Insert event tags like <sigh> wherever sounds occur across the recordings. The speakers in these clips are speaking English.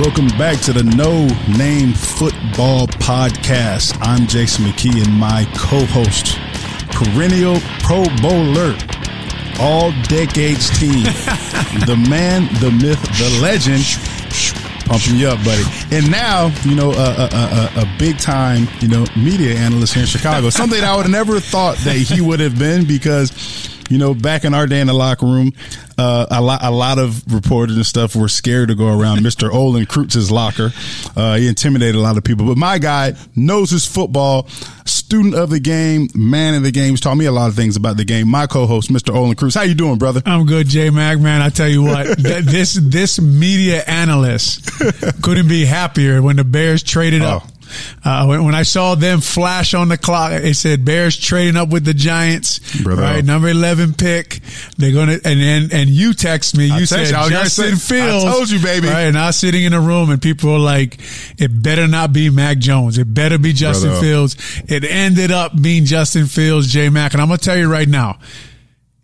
Welcome back to the No Name Football Podcast. I'm Jason McKie and my co-host, perennial Pro Bowler, all decades team, <laughs> the man, the myth, the legend, pumping you up, buddy. And now, you know, a, a, a, a big time, you know, media analyst here in Chicago. Something I would have never thought that he would have been because you know, back in our day in the locker room, uh, a lot, a lot of reporters and stuff were scared to go around <laughs> Mr. Olin Kreutz's locker. Uh, he intimidated a lot of people, but my guy knows his football, student of the game, man of the game. He's taught me a lot of things about the game. My co-host, Mr. Olin Kreutz. How you doing, brother? I'm good, J Mac, man. I tell you what, <laughs> this, this media analyst couldn't be happier when the Bears traded oh. up uh, when, when, I saw them flash on the clock, it said Bears trading up with the Giants. Brother. Right, number eleven pick. They're gonna and and, and you text me. You said you, Justin say, Fields. I told you, baby. Right, and I was sitting in a room and people were like, "It better not be Mac Jones. It better be Justin Brother. Fields." It ended up being Justin Fields, J Mac, and I'm gonna tell you right now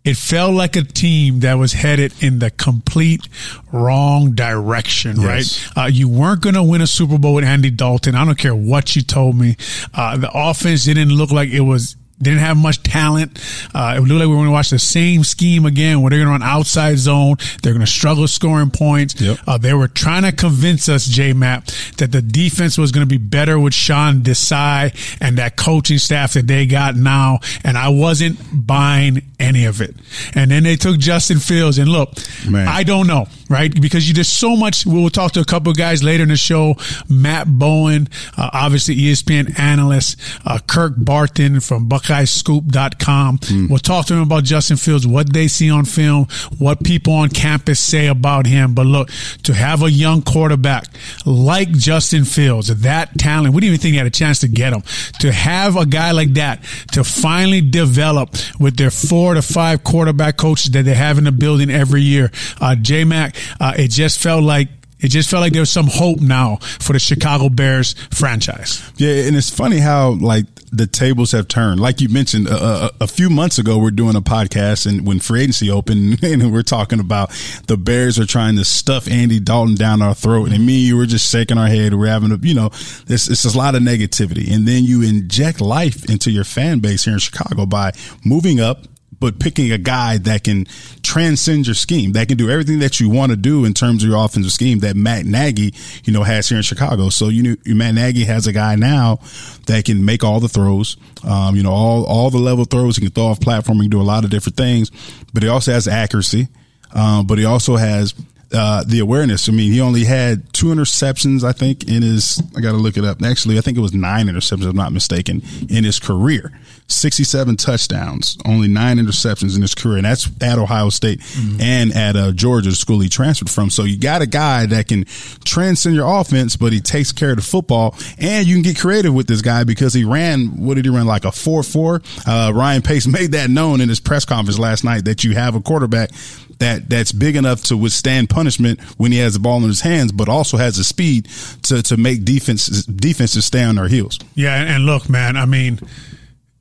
it felt like a team that was headed in the complete wrong direction, yes. right? Uh, you weren't going to win a Super Bowl with Andy Dalton. I don't care what you told me. Uh, the offense didn't look like it was didn't have much talent. Uh, it looked like we were going to watch the same scheme again where they're going to run outside zone. They're going to struggle scoring points. Yep. Uh, they were trying to convince us, J Mac, that the defense was going to be better with Sean Desai and that coaching staff that they got now. And I wasn't buying any of it. And then they took Justin Fields. And look, Man. I don't know, right? Because you there's so much. We'll talk to a couple of guys later in the show. Matt Bowen, uh, obviously ESPN analyst, uh, Kirk Barton from BuckeyeScoop.com. Mm. We'll talk to him about Justin Fields, what they see on film, what people on campus say about him. But look, to have a young quarterback like Justin Fields, that talent, we didn't even think he had a chance to get him. To have a guy like that to finally develop with their four to five quarterback coaches that they have in the building every year, uh, J Mac, uh, it just felt like it just felt like there was some hope now for the Chicago Bears franchise. Yeah, and it's funny how like the tables have turned. Like you mentioned, a, a, few months ago, we're doing a podcast, and when free agency opened, <laughs> and we're talking about the Bears are trying to stuff Andy Dalton down our throat, and me, you were just shaking our head. We're having a, you know, it's, it's a lot of negativity, and then you inject life into your fan base here in Chicago by moving up but picking a guy that can transcend your scheme, that can do everything that you want to do in terms of your offensive scheme that Matt Nagy, you know, has here in Chicago. So you know, Matt Nagy has a guy now that can make all the throws, um, you know, all all the level throws. He can throw off platform. He can do a lot of different things, but he also has accuracy. Um, but he also has uh, the awareness. I mean, he only had two interceptions, I think, in his. I got to look it up. Actually, I think it was nine interceptions, if I'm not mistaken, in his career. 67 touchdowns, only nine interceptions in his career, and that's at Ohio State mm-hmm. and at uh, Georgia, the school he transferred from. So you got a guy that can transcend your offense, but he takes care of the football, and you can get creative with this guy because he ran. What did he run like a four four? Uh, Ryan Pace <laughs> made that known in his press conference last night that you have a quarterback that that's big enough to withstand punishment when he has the ball in his hands, but also has the speed to to make defenses defenses stay on their heels. Yeah, and look, man, I mean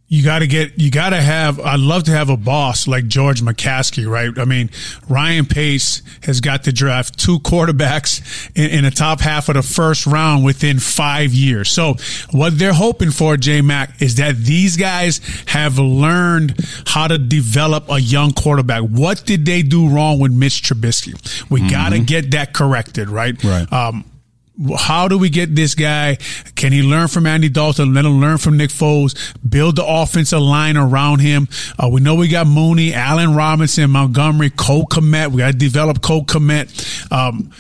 you got to get, you got to have, I'd love to have a boss like George McCaskey, right? I mean, Ryan Pace has got to draft two quarterbacks in, in the top half of the first round within five years. So what they're hoping for, J Mac, is that these guys have learned how to develop a young quarterback. What did they do wrong with Mitch Trubisky? We mm-hmm. got to get that corrected, right? Right. Um, how do we get this guy? Can he learn from Andy Dalton? Let him learn from Nick Foles. Build the offensive line around him. Uh, we know we got Mooney, Allen Robinson, Montgomery, Cole Kmet. We got to develop Cole Kmet. Um,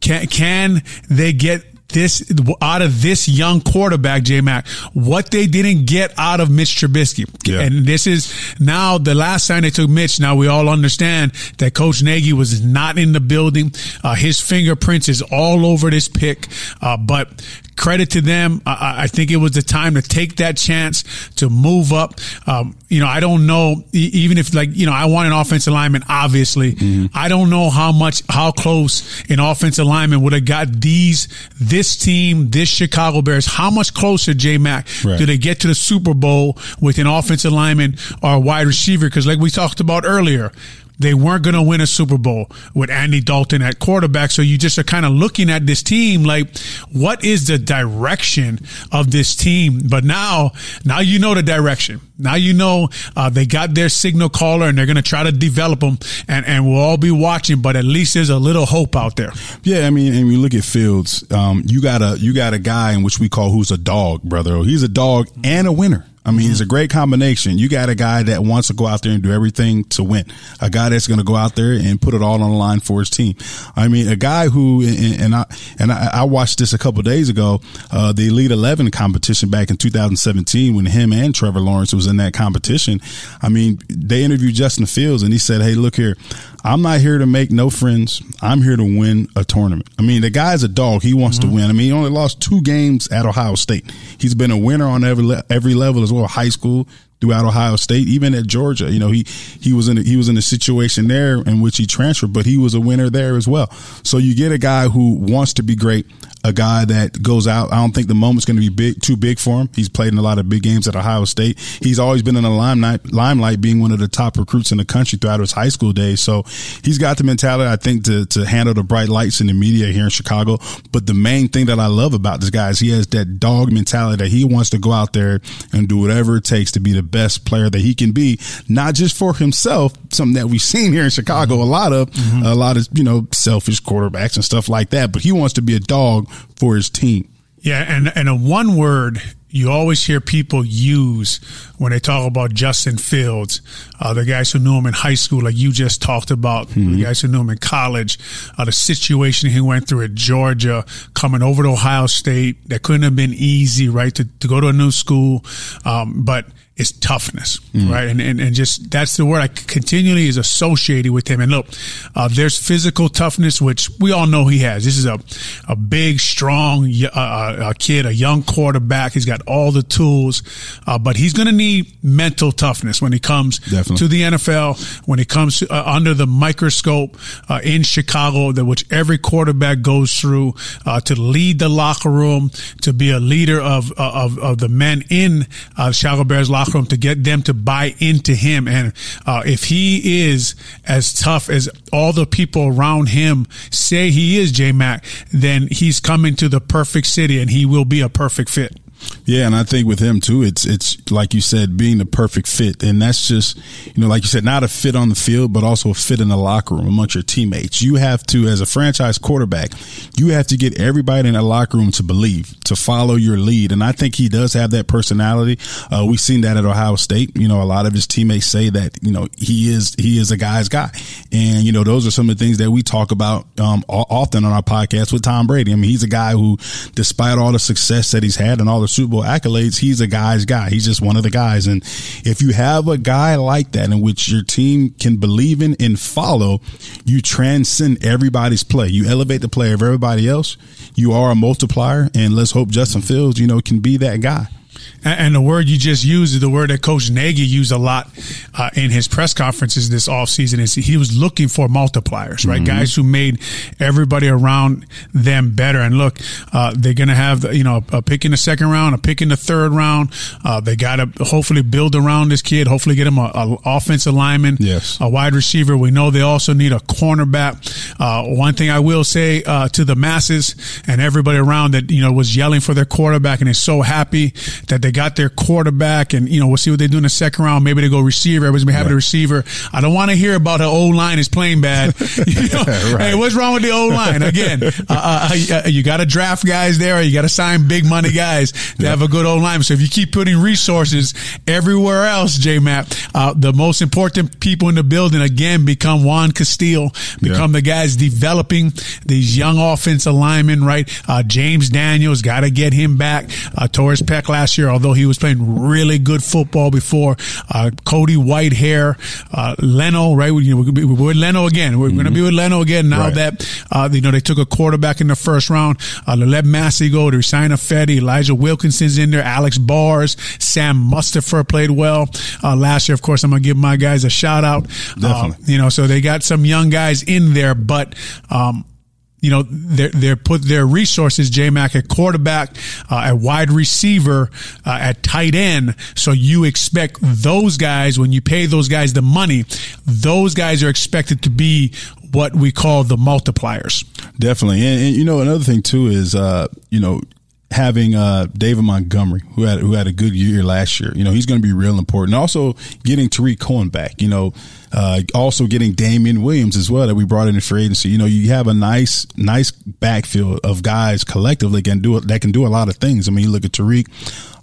can can they get this out of this young quarterback, J Mac, what they didn't get out of Mitch Trubisky. Yeah. And this is now the last time they took Mitch. Now we all understand that Coach Nagy was not in the building. Uh, his fingerprints is all over this pick. Uh, but credit to them. I, I, think it was the time to take that chance to move up. Um, you know, I don't know, even if like, you know, I want an offensive lineman, obviously. Mm-hmm. I don't know how much, how close an offensive lineman would have got these, this team, this Chicago Bears. How much closer, J Mac, right. do they get to the Super Bowl with an offensive lineman or a wide receiver? Cause like we talked about earlier, they weren't going to win a Super Bowl with Andy Dalton at quarterback. So you just are kind of looking at this team like, what is the direction of this team? But now, now you know the direction. Now you know uh, they got their signal caller and they're going to try to develop them, and, and we'll all be watching. But at least there's a little hope out there. Yeah, I mean, and we look at Fields. Um, you got a you got a guy in which we call who's a dog, brother. He's a dog and a winner. I mean, it's a great combination. You got a guy that wants to go out there and do everything to win. A guy that's going to go out there and put it all on the line for his team. I mean, a guy who, and, and I, and I, I, watched this a couple days ago, uh, the Elite 11 competition back in 2017 when him and Trevor Lawrence was in that competition. I mean, they interviewed Justin Fields and he said, Hey, look here. I'm not here to make no friends. I'm here to win a tournament. I mean, the guy's a dog. He wants mm-hmm. to win. I mean, he only lost two games at Ohio State. He's been a winner on every every level as well, high school, throughout Ohio State, even at Georgia. You know, he he was in a, he was in a situation there in which he transferred, but he was a winner there as well. So you get a guy who wants to be great, a guy that goes out. I don't think the moment's going to be big, too big for him. He's played in a lot of big games at Ohio State. He's always been in the limelight, limelight being one of the top recruits in the country throughout his high school days. So he's got the mentality, I think, to, to handle the bright lights in the media here in Chicago. But the main thing that I love about this guy is he has that dog mentality that he wants to go out there and do whatever it takes to be the best player that he can be, not just for himself, something that we've seen here in Chicago, a lot of, mm-hmm. a lot of, you know, selfish quarterbacks and stuff like that, but he wants to be a dog for his team. Yeah, and and a one word you always hear people use when they talk about Justin Fields, uh, the guys who knew him in high school, like you just talked about, mm-hmm. the guys who knew him in college, uh, the situation he went through at Georgia, coming over to Ohio State, that couldn't have been easy, right? To, to go to a new school. Um, but is toughness, mm. right? And, and, and just that's the word I continually is associated with him. And look, uh, there's physical toughness, which we all know he has. This is a, a big, strong uh, uh, a kid, a young quarterback. He's got all the tools, uh, but he's going to need mental toughness when he comes Definitely. to the NFL, when he comes to, uh, under the microscope uh, in Chicago, that which every quarterback goes through to lead the locker room, to be a leader of, of, of the men in Chicago Bears locker to get them to buy into him. And uh, if he is as tough as all the people around him say he is, J Mac, then he's coming to the perfect city and he will be a perfect fit. Yeah, and I think with him too, it's it's like you said, being the perfect fit, and that's just you know, like you said, not a fit on the field, but also a fit in the locker room amongst your teammates. You have to, as a franchise quarterback, you have to get everybody in the locker room to believe, to follow your lead, and I think he does have that personality. Uh, we've seen that at Ohio State. You know, a lot of his teammates say that you know he is he is a guy's guy, and you know those are some of the things that we talk about um, often on our podcast with Tom Brady. I mean, he's a guy who, despite all the success that he's had and all the Super Bowl accolades, he's a guy's guy. He's just one of the guys. And if you have a guy like that in which your team can believe in and follow, you transcend everybody's play. You elevate the play of everybody else. You are a multiplier. And let's hope Justin Fields, you know, can be that guy. And the word you just used is the word that Coach Nagy used a lot uh, in his press conferences this offseason is he was looking for multipliers, right? Mm-hmm. Guys who made everybody around them better. And look, uh, they're going to have, you know, a pick in the second round, a pick in the third round. Uh, they got to hopefully build around this kid, hopefully get him a, a, offensive lineman, yes. a wide receiver. We know they also need a cornerback. Uh, one thing I will say uh, to the masses and everybody around that, you know, was yelling for their quarterback and is so happy that they got their quarterback, and you know we'll see what they do in the second round. Maybe they go receiver. Everybody's gonna have right. a receiver. I don't want to hear about the old line is playing bad. <laughs> <laughs> you know, right. Hey, what's wrong with the old line? Again, uh, uh, uh, uh you got to draft guys there, or you got to sign big money guys to have a good old line. So if you keep putting resources everywhere else, J Mac, uh, the most important people in the building again become Juan Castillo, become the guys developing these young offensive linemen. Right, uh, James Daniels got to get him back. Torres Peck last year, although although he was playing really good football before. Uh, Cody Whitehair, uh, Leno, right? We, you know, we're with Leno again. We're mm-hmm. going to be with Leno again now right. that, uh, you know, they took a quarterback in the first round. Uh, let Massie go. They signed Ifedi. Elijah Wilkinson's in there. Alex Bars. Sam Mustipher played well uh, last year. Of course, I'm going to give my guys a shout out. Definitely. Uh, you know, so they got some young guys in there, but, um, you know, they're, they're put their resources, J Mac at quarterback, uh, at wide receiver, uh, at tight end. So you expect those guys, when you pay those guys the money, those guys are expected to be what we call the multipliers. Definitely. And, and you know, another thing too is, uh, you know, having uh, David Montgomery, who had who had a good year last year. You know, he's going to be real important. Also, getting Tarik Cohen back. You know, uh, also getting Damien Williams as well that we brought in for agency. You know, you have a nice nice backfield of guys collectively can do that can do a lot of things. I mean, you look at Tarik.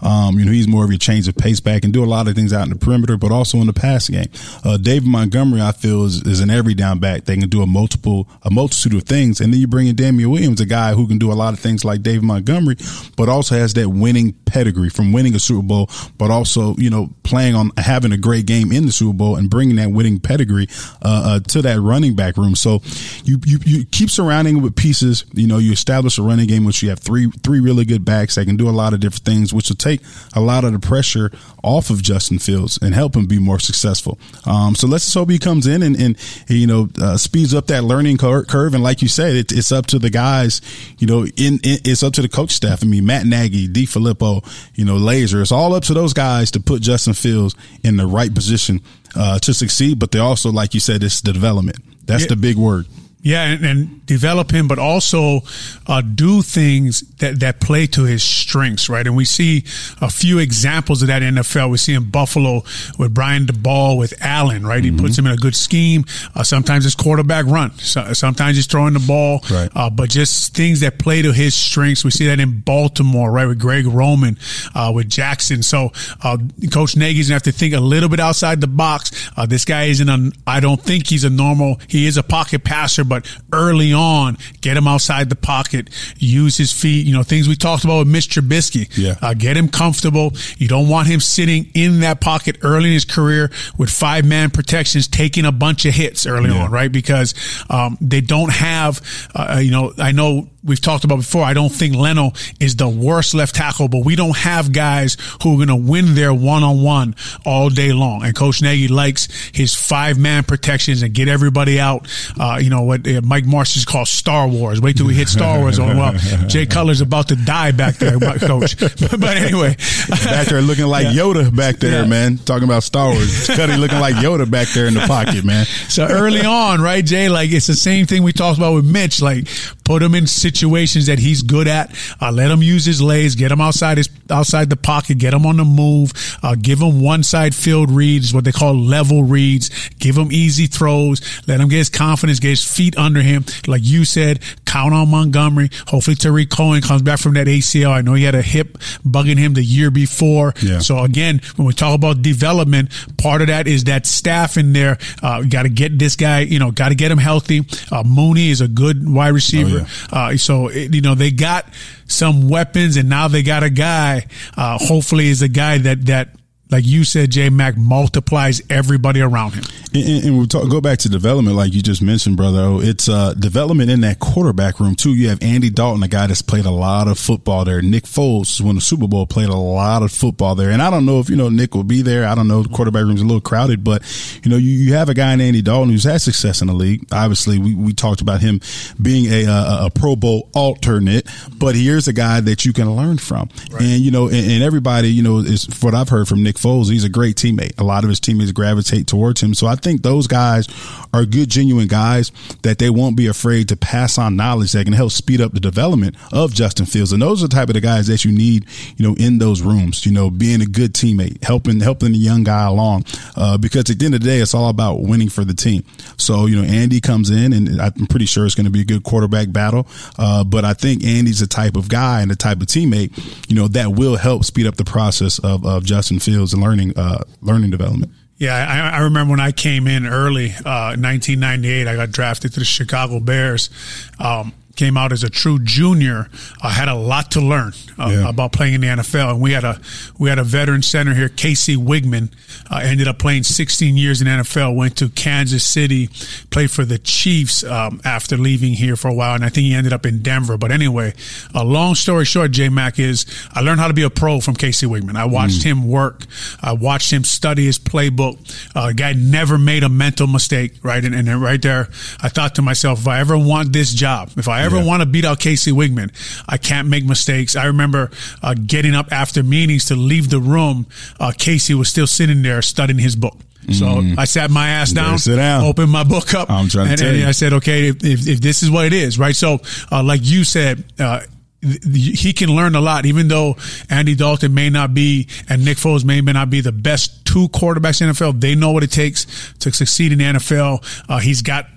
Um, you know, he's more of your change of pace back and do a lot of things out in the perimeter, but also in the passing game. Uh, David Montgomery, I feel, is, is an every down back. They can do a multiple, a multitude of things. And then you bring in Damien Williams, a guy who can do a lot of things like David Montgomery, but also has that winning pedigree from winning a Super Bowl, but also, you know, playing on having a great game in the Super Bowl and bringing that winning pedigree, uh, uh, to that running back room. So you, you, you keep surrounding with pieces. You know, you establish a running game, which you have three, three really good backs that can do a lot of different things, which will take a lot of the pressure off of Justin Fields and help him be more successful. Um, so let's just hope he comes in and, and you know, uh, speeds up that learning curve. And like you said, it, it's up to the guys, you know, in, in, it's up to the coach staff. I mean, Matt Nagy, DeFilippo, you know, Lazor. it's all up to those guys to put Justin Fields in the right position, uh, to succeed. But they also, like you said, it's the development. That's yeah. the big word. Yeah, and, and, develop him, but also uh, do things that, that play to his strengths, right? And we see a few examples of that in NFL. We see in Buffalo with Brian Daboll, with Allen, right? Mm-hmm. He puts him in a good scheme. Uh, sometimes it's quarterback run. So, sometimes he's throwing the ball, right. uh, but just things that play to his strengths. We see that in Baltimore, right? With Greg Roman, uh, with Jackson. So uh, Coach Nagy's gonna have to think a little bit outside the box. Uh, this guy isn't a, I don't think he's a normal, he is a pocket passer, but early on, get him outside the pocket, use his feet, you know, things we talked about with Mitch Trubisky. Yeah. Uh, get him comfortable. You don't want him sitting in that pocket early in his career with five man protections, taking a bunch of hits early yeah. on, right? Because, um, they don't have, uh, you know, I know we've talked about before. I don't think Leno is the worst left tackle, but we don't have guys who are going to win their one on one all day long. And Coach Nagy likes his five man protections and get everybody out. Uh, you know what Mike Martz is called Star Wars. Wait till we hit Star Wars on. Well, <laughs> Jay Cutler's about to die back there, Coach. <laughs> But, anyway, back there looking like yeah. Yoda back there, yeah. man. Talking about Star Wars, Cuddy looking like Yoda back there in the pocket, man. So early on, right, Jay? Like it's the same thing we talked about with Mitch. Like put him in situations that he's good at. Uh, let him use his legs, get him outside his outside the pocket, get him on the move, uh, give him one side field reads, what they call level reads, give him easy throws, let him get his confidence, get his feet under him. Like you said, count on Montgomery. Hopefully Tarik Cohen comes back from that ACL. I know he had a hip bugging him the year before. Yeah. So again, when we talk about development, part of that is that staff in there. Uh, got to get this guy, you know, got to get him healthy. Uh, Mooney is a good wide receiver. Oh, yeah. uh, so, it, you know, they got some weapons and now they got a guy, uh, hopefully is a guy that, that like you said, J Mac multiplies everybody around him. And, and we talk, go back to development, like you just mentioned, brother. It's uh, development in that quarterback room too. You have Andy Dalton, a guy that's played a lot of football there. Nick Foles, won the Super Bowl, played a lot of football there. And I don't know if you know Nick will be there. I don't know. The quarterback room's a little crowded, but you know you, you have a guy in Andy Dalton who's had success in the league. Obviously, we, we talked about him being a, a, a Pro Bowl alternate, but here's a guy that you can learn from. Right. And you know, and, and everybody, you know, is what I've heard from Nick Foles. He's a great teammate. A lot of his teammates gravitate towards him. So I think those guys are good, genuine guys that they won't be afraid to pass on knowledge that can help speed up the development of Justin Fields. And those are the type of the guys that you need, you know, in those rooms, you know, being a good teammate, helping, helping the young guy along. Uh, because at the end of the day, it's all about winning for the team. So, you know, Andy comes in and I'm pretty sure it's going to be a good quarterback battle. Uh, but I think Andy's the type of guy and the type of teammate, you know, that will help speed up the process of, of Justin Fields learning uh, learning development. Yeah, I, I, remember when I came in early, uh, 1998. I got drafted to the Chicago Bears. Um, came out as a true junior, uh, had a lot to learn uh, yeah. about playing in the NFL. And we had a we had a veteran center here, Casey Wiegmann, uh, ended up playing 16 years in NFL. Went to Kansas City, played for the Chiefs um, after leaving here for a while, and I think he ended up in Denver. But anyway, a long story short, J Mac is I learned how to be a pro from Casey Wiegmann. I watched mm. him work. I watched him study his playbook. Uh, guy never made a mental mistake, right? And, and right there, I thought to myself, if I ever want this job, if I I ever yeah. want to beat out Casey Wiegmann, I can't make mistakes. I remember uh, getting up after meetings to leave the room. Uh, Casey was still sitting there studying his book. So mm. I sat my ass down, down, opened my book up, I'm trying and, to and I said, okay, if, if, if, this is what it is, right? So, uh, like you said, uh, he can learn a lot, even though Andy Dalton may not be and Nick Foles may, may not be the best two quarterbacks in the NFL. They know what it takes to succeed in the NFL. Uh, he's got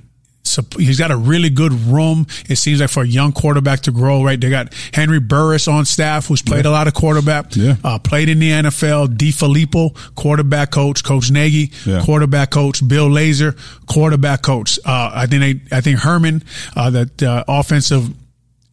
so he's got a really good room. It seems like for a young quarterback to grow, right? They got Henry Burris on staff, who's played yeah. a lot of quarterback, yeah. uh, played in the NFL. D. DeFilippo, quarterback coach, Coach Nagy, yeah. quarterback coach, Bill Lazor, quarterback coach. Uh, I think they, I think Herman, uh, that uh, offensive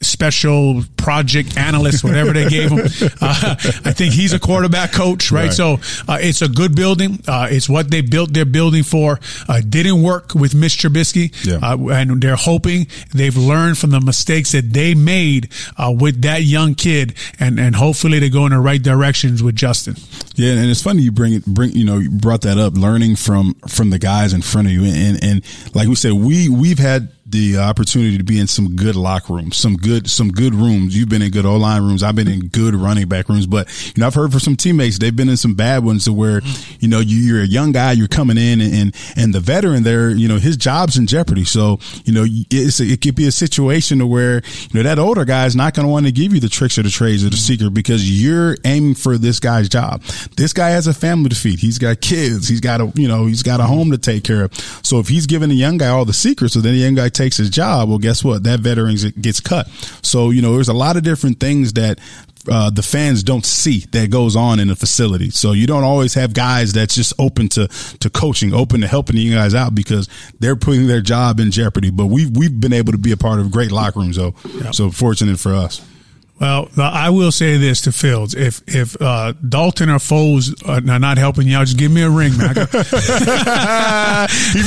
special project analyst, whatever they gave him. <laughs> Uh, I think he's a quarterback coach, right? right. So uh, it's a good building. Uh, it's what they built their building for. Uh, didn't work with Mitch Trubisky, yeah. Uh, and they're hoping they've learned from the mistakes that they made uh, with that young kid, and and hopefully they go in the right directions with Justin. Yeah, and it's funny you bring it, bring you know, you brought that up, learning from from the guys in front of you, and and like we said, we we've had the opportunity to be in some good locker rooms, some good, some good rooms. You've been in good O line rooms. I've been in good running back rooms, but you know, I've heard from some teammates, they've been in some bad ones to where, you know, you, are a young guy, you're coming in and, and, and, the veteran there, you know, his job's in jeopardy. So, you know, it's a, it could be a situation to where, you know, that older guy is not going to want to give you the tricks or the trades or the secret because you're aiming for this guy's job. This guy has a family to feed. He's got kids. He's got a, you know, he's got a home to take care of. So if he's giving the young guy all the secrets, so then the young guy takes his job, well, guess what? That veteran gets cut. So, you know, there's a lot of different things that uh, the fans don't see that goes on in the facility. So you don't always have guys that's just open to to coaching, open to helping you guys out because they're putting their job in jeopardy. But we've we've been able to be a part of great locker rooms, though. Yep. So fortunate for us. Well, I will say this to Fields: if if uh, Dalton or Foles are not helping y'all, just give me a ring, man. <laughs> He's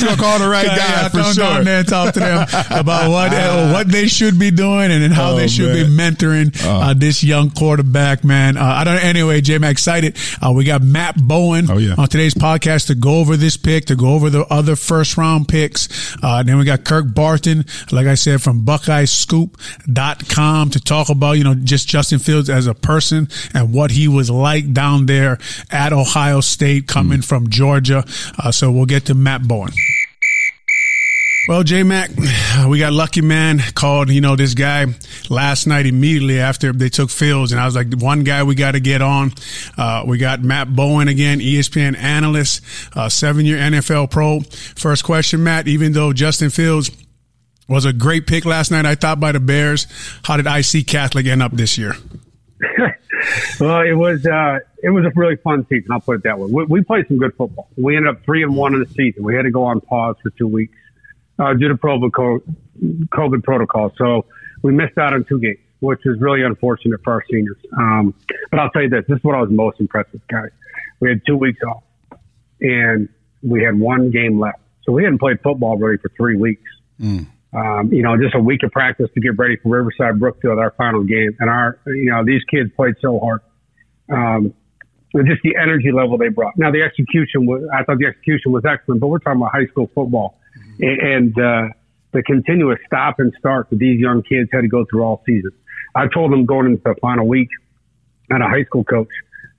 gonna call the right <laughs> guy for sure. down there and talk to them <laughs> about what uh, what they should be doing and, and how oh, they should man. be mentoring uh, uh, this young quarterback, man. Uh, I don't. Anyway, Jay, I'm excited. Uh, we got Matt Bowen oh, yeah. on today's podcast to go over this pick, to go over the other first round picks. then we got Kirk Barton, like I said, from BuckeyeScoop.com to talk about you know just Justin Fields as a person and what he was like down there at Ohio State coming mm. from Georgia. Uh, so we'll get to Matt Bowen. Well, J Mac, we got lucky man called, you know, this guy last night immediately after they took Fields. And I was like, one guy we got to get on. Uh, we got Matt Bowen again, ESPN analyst, uh, seven year NFL pro. First question, Matt, even though Justin Fields was a great pick last night, I thought, by the Bears. How did IC Catholic end up this year? <laughs> well, it was uh, it was a really fun season. I'll put it that way. We, we, played some good football. We ended up three and one in the season. We had to go on pause for two weeks uh, due to COVID protocol. So we missed out on two games, which is really unfortunate for our seniors. Um, but I'll tell you this: this is what I was most impressed with, guys. We had two weeks off, and we had one game left. So we hadn't played football really for three weeks. Mm um, you know, just a week of practice to get ready for Riverside Brookfield, our final game. And our, you know, these kids played so hard. Um, just the energy level they brought. Now the execution was, I thought the execution was excellent, but we're talking about high school football and, uh, the continuous stop and start that these young kids had to go through all season. I told them going into the final week, and a high school coach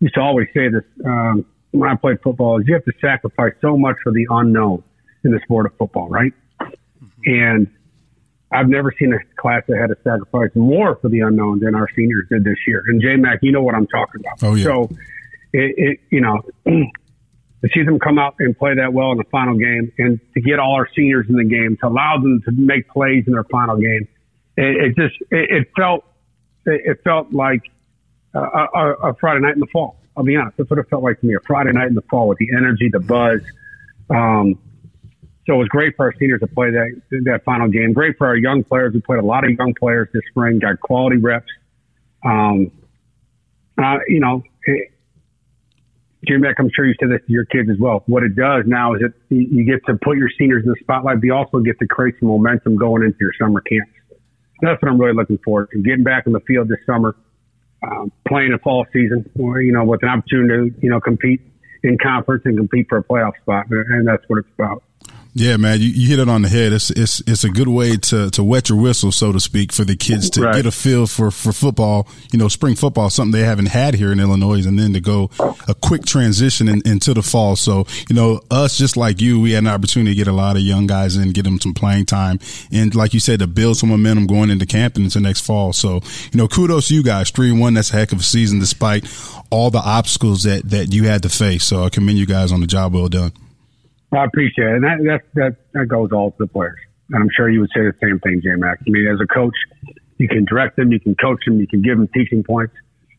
used to always say this, um, when I played football is you have to sacrifice so much for the unknown in the sport of football, right? Mm-hmm. And I've never seen a class that had to sacrifice more for the unknown than our seniors did this year. And J Mac, you know what I'm talking about. Oh, yeah. So, it, it you know, <clears throat> to see them come out and play that well in the final game and to get all our seniors in the game, to allow them to make plays in their final game, it, it just, it, it, felt, it, felt like a, a, a, Friday night in the fall. I'll be honest. That's what it felt like to me. A Friday night in the fall with the energy, the buzz. Um, so it was great for our seniors to play that that final game. Great for our young players. We played a lot of young players this spring. Got quality reps. Um, uh, you know, Jim Beck, I'm sure you said this to your kids as well. What it does now is it you get to put your seniors in the spotlight, but you also get to create some momentum going into your summer camps. That's what I'm really looking forward to. Getting back in the field this summer, um, playing a fall season, or, you know, with an opportunity to you know compete in conference and compete for a playoff spot, and that's what it's about. Yeah, man, you, you hit it on the head. It's it's it's a good way to to wet your whistle, so to speak, for the kids to right. get a feel for for football. You know, spring football, something they haven't had here in Illinois, and then to go a quick transition in, into the fall. So, you know, us just like you, we had an opportunity to get a lot of young guys in, get them some playing time, and like you said, to build some momentum going into camp and into next fall. So, you know, kudos to you guys. Three and one, that's a heck of a season, despite all the obstacles that that you had to face. So, I commend you guys on the job well done. I appreciate it. And that, that, that, that goes all to the players. And I'm sure you would say the same thing, J Mac. I mean, as a coach, you can direct them, you can coach them, you can give them teaching points.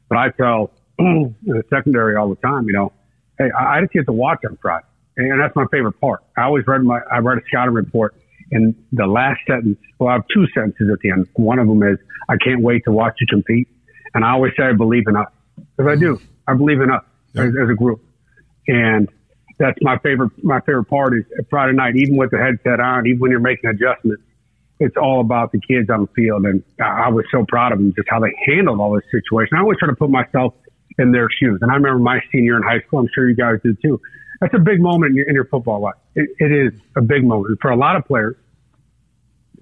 But I tell <clears throat> the secondary all the time, you know, hey, I, I just get to watch them Friday. And that's my favorite part. I always read my, I read a scouting report and the last sentence, well, I have two sentences at the end. One of them is, I can't wait to watch you compete. And I always say I believe in us because I do. I believe in us as, as a group. And that's my favorite. My favorite part is Friday night, even with the headset on, even when you're making adjustments, it's all about the kids on the field. And I was so proud of them, just how they handled all this situation. I always try to put myself in their shoes. And I remember my senior in high school. I'm sure you guys do too. That's a big moment in your, in your football life. It, it is a big moment for a lot of players.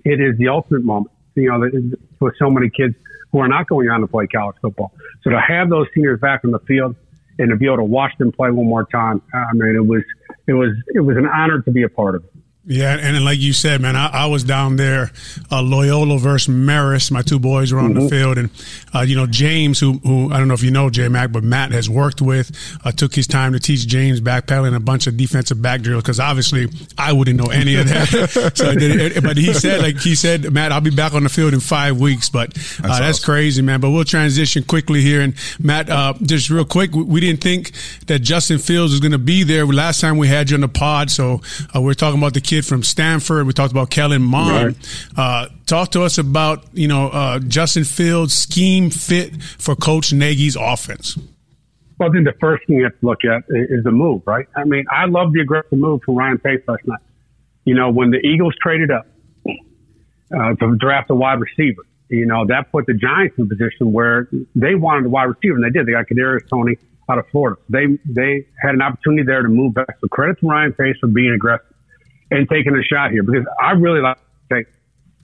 It is the ultimate moment. You know, for so many kids who are not going on to play college football. So to have those seniors back on the field and to be able to watch them play one more time. I mean, it was it was it was an honor to be a part of it. Yeah, and like you said, man, I, I was down there, uh, Loyola versus Marist. My two boys were on mm-hmm. the field, and uh, you know James, who who I don't know if you know J Mac, but Matt has worked with, uh, took his time to teach James backpedaling a bunch of defensive back drills because obviously I wouldn't know any of that. <laughs> <laughs> so, did, but he said, like he said, Matt, I'll be back on the field in five weeks. But that's, uh, that's awesome. crazy, man. But we'll transition quickly here, and Matt, uh, just real quick, we didn't think that Justin Fields was going to be there last time we had you on the pod, so uh, we're talking about the kid from Stanford. We talked about Kellen Mond. Right. Uh, talk to us about you know uh, Justin Fields' scheme fit for Coach Nagy's offense. Well, I think the first thing you have to look at is the move, right? I mean, I love the aggressive move from Ryan Pace last night. You know, when the Eagles traded up uh, to draft a wide receiver, you know, that put the Giants in a position where they wanted a wide receiver, and they did. They got Kadarius Toney out of Florida. They they had an opportunity there to move back. So credit to Ryan Pace for being aggressive and taking a shot here because I really like take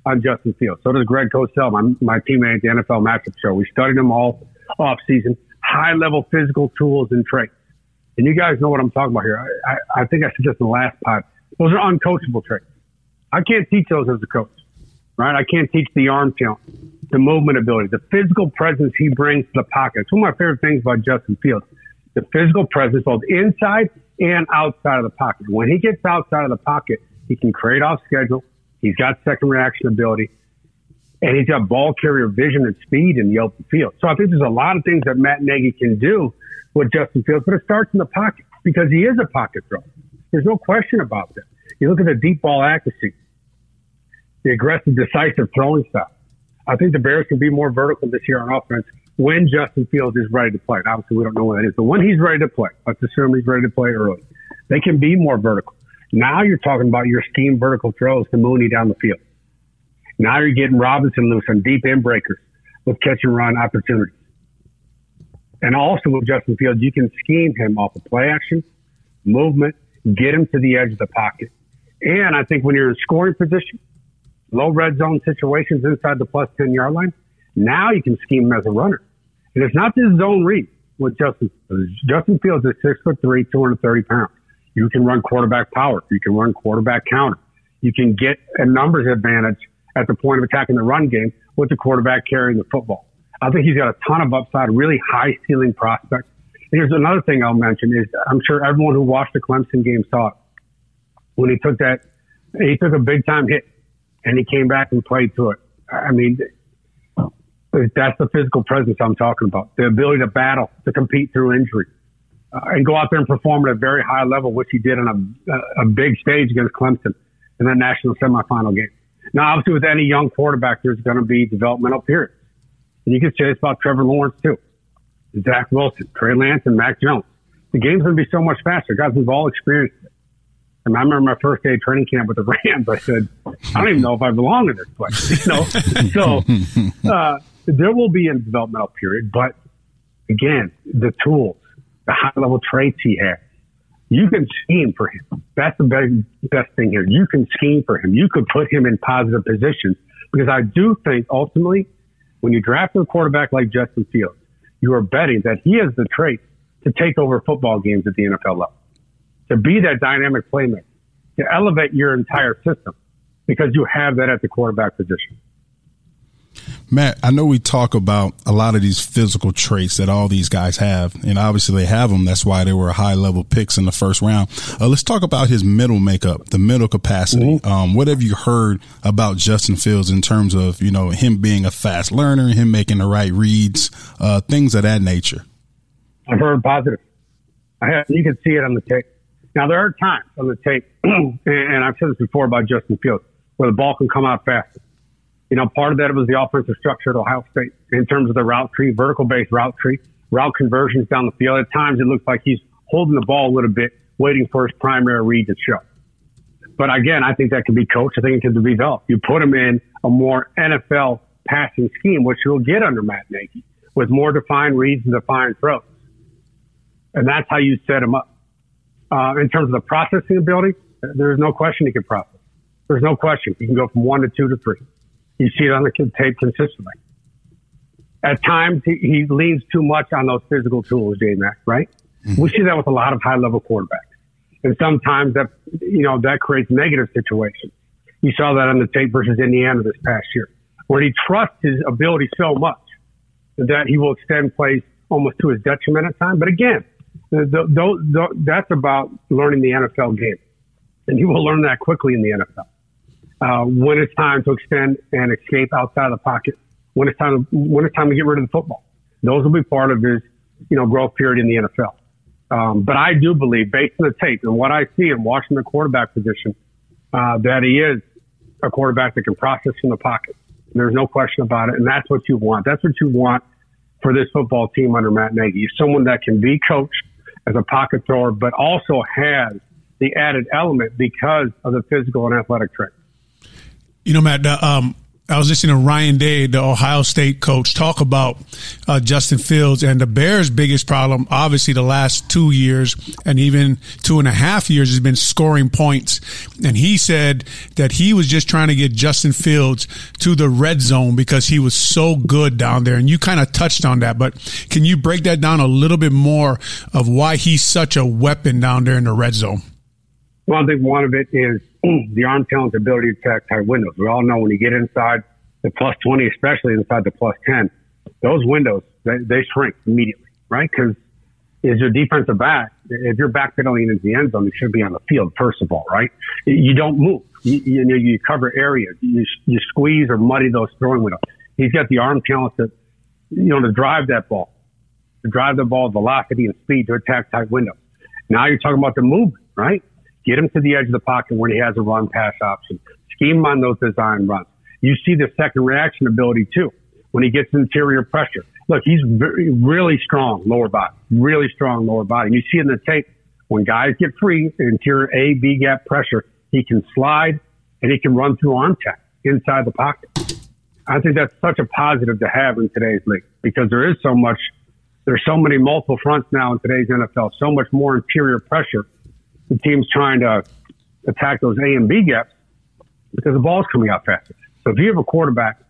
on Justin Fields. So does Greg Cosell, my, my teammate at the NFL Matchup Show. We studied them all off season, high level physical tools and traits. And you guys know what I'm talking about here. I, I, I think I said this in the last pod. Those are uncoachable traits. I can't teach those as a coach, right? I can't teach the arm talent, the movement ability, the physical presence he brings to the pocket. It's one of my favorite things about Justin Fields. The physical presence, both inside and outside of the pocket. When he gets outside of the pocket, he can create off schedule. He's got second reaction ability and he's got ball carrier vision and speed in the open field. So I think there's a lot of things that Matt Nagy can do with Justin Fields, but it starts in the pocket because he is a pocket thrower. There's no question about that. You look at the deep ball accuracy, the aggressive, decisive throwing style. I think the Bears can be more vertical this year on offense when Justin Fields is ready to play. Obviously, we don't know when that is, but when he's ready to play, let's assume he's ready to play early. They can be more vertical. Now you're talking about your scheme vertical throws to Mooney down the field. Now you're getting Robinson loose on deep end breakers with catch and run opportunities. And also with Justin Fields, you can scheme him off of play action, movement, get him to the edge of the pocket. And I think when you're in scoring position, low red zone situations inside the plus 10 yard line, now you can scheme him as a runner. It's not this zone read with Justin. Justin Fields is six foot three, 230 pounds. You can run quarterback power. You can run quarterback counter. You can get a numbers advantage at the point of attacking the run game with the quarterback carrying the football. I think he's got a ton of upside, really high ceiling prospect. Here's another thing I'll mention is I'm sure everyone who watched the Clemson game saw it. When he took that, he took a big time hit and he came back and played to it. I mean, that's the physical presence I'm talking about. The ability to battle, to compete through injury, uh, and go out there and perform at a very high level, which he did on a, a big stage against Clemson in that national semifinal game. Now, obviously, with any young quarterback, there's going to be developmental periods. And you can say this about Trevor Lawrence, too. Zach Wilson, Trey Lance, and Mac Jones. The game's going to be so much faster. Guys, we've all experienced it. And I remember my first day of training camp with the <laughs> Rams. I said, I don't even know if I belong in this place. <laughs> You know, so uh, there will be a developmental period, but again, the tools, the high level traits he has, You can scheme for him. That's the best, best thing here. You can scheme for him. You could put him in positive positions because I do think ultimately when you draft a quarterback like Justin Fields, you are betting that he has the traits to take over football games at the NFL level, to be that dynamic playmaker, to elevate your entire system because you have that at the quarterback position. Matt, I know we talk about a lot of these physical traits that all these guys have, and obviously they have them. That's why they were high level picks in the first round. Uh, let's talk about his mental makeup, the mental capacity. Mm-hmm. Um, what have you heard about Justin Fields in terms of you know him being a fast learner, him making the right reads, uh, things of that nature? I've heard positive. I have, you can see it on the tape. Now there are times on the tape, <clears throat> and I've said this before about Justin Fields, where the ball can come out faster you know, part of that was the offensive structure at Ohio State in terms of the route tree, vertical based route tree, route conversions down the field. At times it looks like he's holding the ball a little bit, waiting for his primary read to show. But again, I think that can be coached. I think it can be developed. You put him in a more NFL passing scheme, which you'll get under Matt Nagy with more defined reads and defined throws. And that's how you set him up. Uh, in terms of the processing ability, there's no question he can process. There's no question. He can go from one to two to three. You see it on the tape consistently. At times, he, he leans too much on those physical tools, J Mac, right? Mm-hmm. We see that with a lot of high level quarterbacks. And sometimes that, you know, that creates negative situations. You saw that on the tape versus Indiana this past year, where he trusts his ability so much that he will extend plays almost to his detriment at times. But again, that's about learning the NFL game. And he will learn that quickly in the NFL uh, when it's time to extend and escape outside of the pocket, when it's time to, when it's time to get rid of the football. Those will be part of his, you know, growth period in the NFL. Um, but I do believe, based on the tape and what I see in watching the quarterback position, uh, that he is a quarterback that can process from the pocket. There's no question about it, and that's what you want. That's what you want for this football team under Matt Nagy. Someone that can be coached as a pocket thrower, but also has the added element because of the physical and athletic traits. You know, Matt, um, I was listening to Ryan Day, the Ohio State coach, talk about uh, Justin Fields and the Bears' biggest problem, obviously, the last two years and even two and a half years has been scoring points. And he said that he was just trying to get Justin Fields to the red zone because he was so good down there. And you kind of touched on that, but can you break that down a little bit more of why he's such a weapon down there in the red zone? Well, I think one of it is <clears throat> the arm talent's ability to attack tight windows. We all know when you get inside the plus 20, especially inside the plus 10, those windows, they, they shrink immediately, right? Because is your defensive back, if you're backpedaling into the end zone, you should be on the field, first of all, right? You don't move. You, you know, you cover areas. You, you squeeze or muddy those throwing windows. He's got the arm talent to, you know, to drive that ball, to drive the ball velocity and speed to attack tight windows. Now you're talking about the movement, right? Get him to the edge of the pocket when he has a run pass option. Scheme him on those design runs. You see the second reaction ability too when he gets interior pressure. Look, he's very, really strong lower body, really strong lower body. And you see in the tape when guys get free, interior A, B gap pressure, he can slide and he can run through arm tech inside the pocket. I think that's such a positive to have in today's league because there is so much, there's so many multiple fronts now in today's NFL, so much more interior pressure the team's trying to attack those A and B gaps because the ball's coming out faster. So if you have a quarterback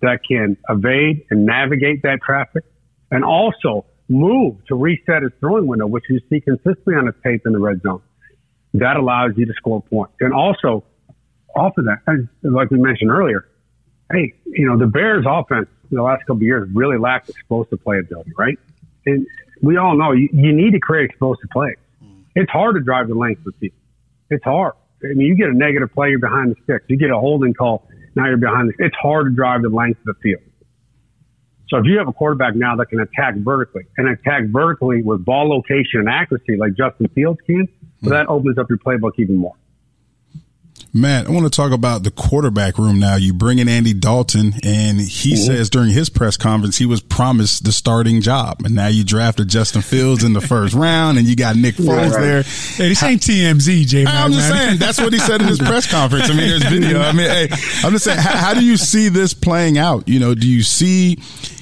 that can evade and navigate that traffic and also move to reset his throwing window, which you see consistently on his tape in the red zone, that allows you to score points. And also, off of that, like we mentioned earlier, hey, you know, the Bears offense in the last couple of years really lacked explosive play ability, right? And we all know you, you need to create explosive plays. It's hard to drive the length of the field. It's hard. I mean, you get a negative play, you're behind the sticks. You get a holding call, now you're behind the It's hard to drive the length of the field. So if you have a quarterback now that can attack vertically and attack vertically with ball location and accuracy like Justin Fields can, that opens up your playbook even more. Matt, I want to talk about the quarterback room now. You bring in Andy Dalton, and he mm-hmm. says during his press conference he was promised the starting job, and now you drafted Justin Fields in the first round, and you got Nick Foles yeah, right. there. Hey, this ain't TMZ, Jay. I'm just saying that's what he said in his press conference. I mean, there's video. I mean, hey, I'm just saying, how, how do you see this playing out? You know, do you see,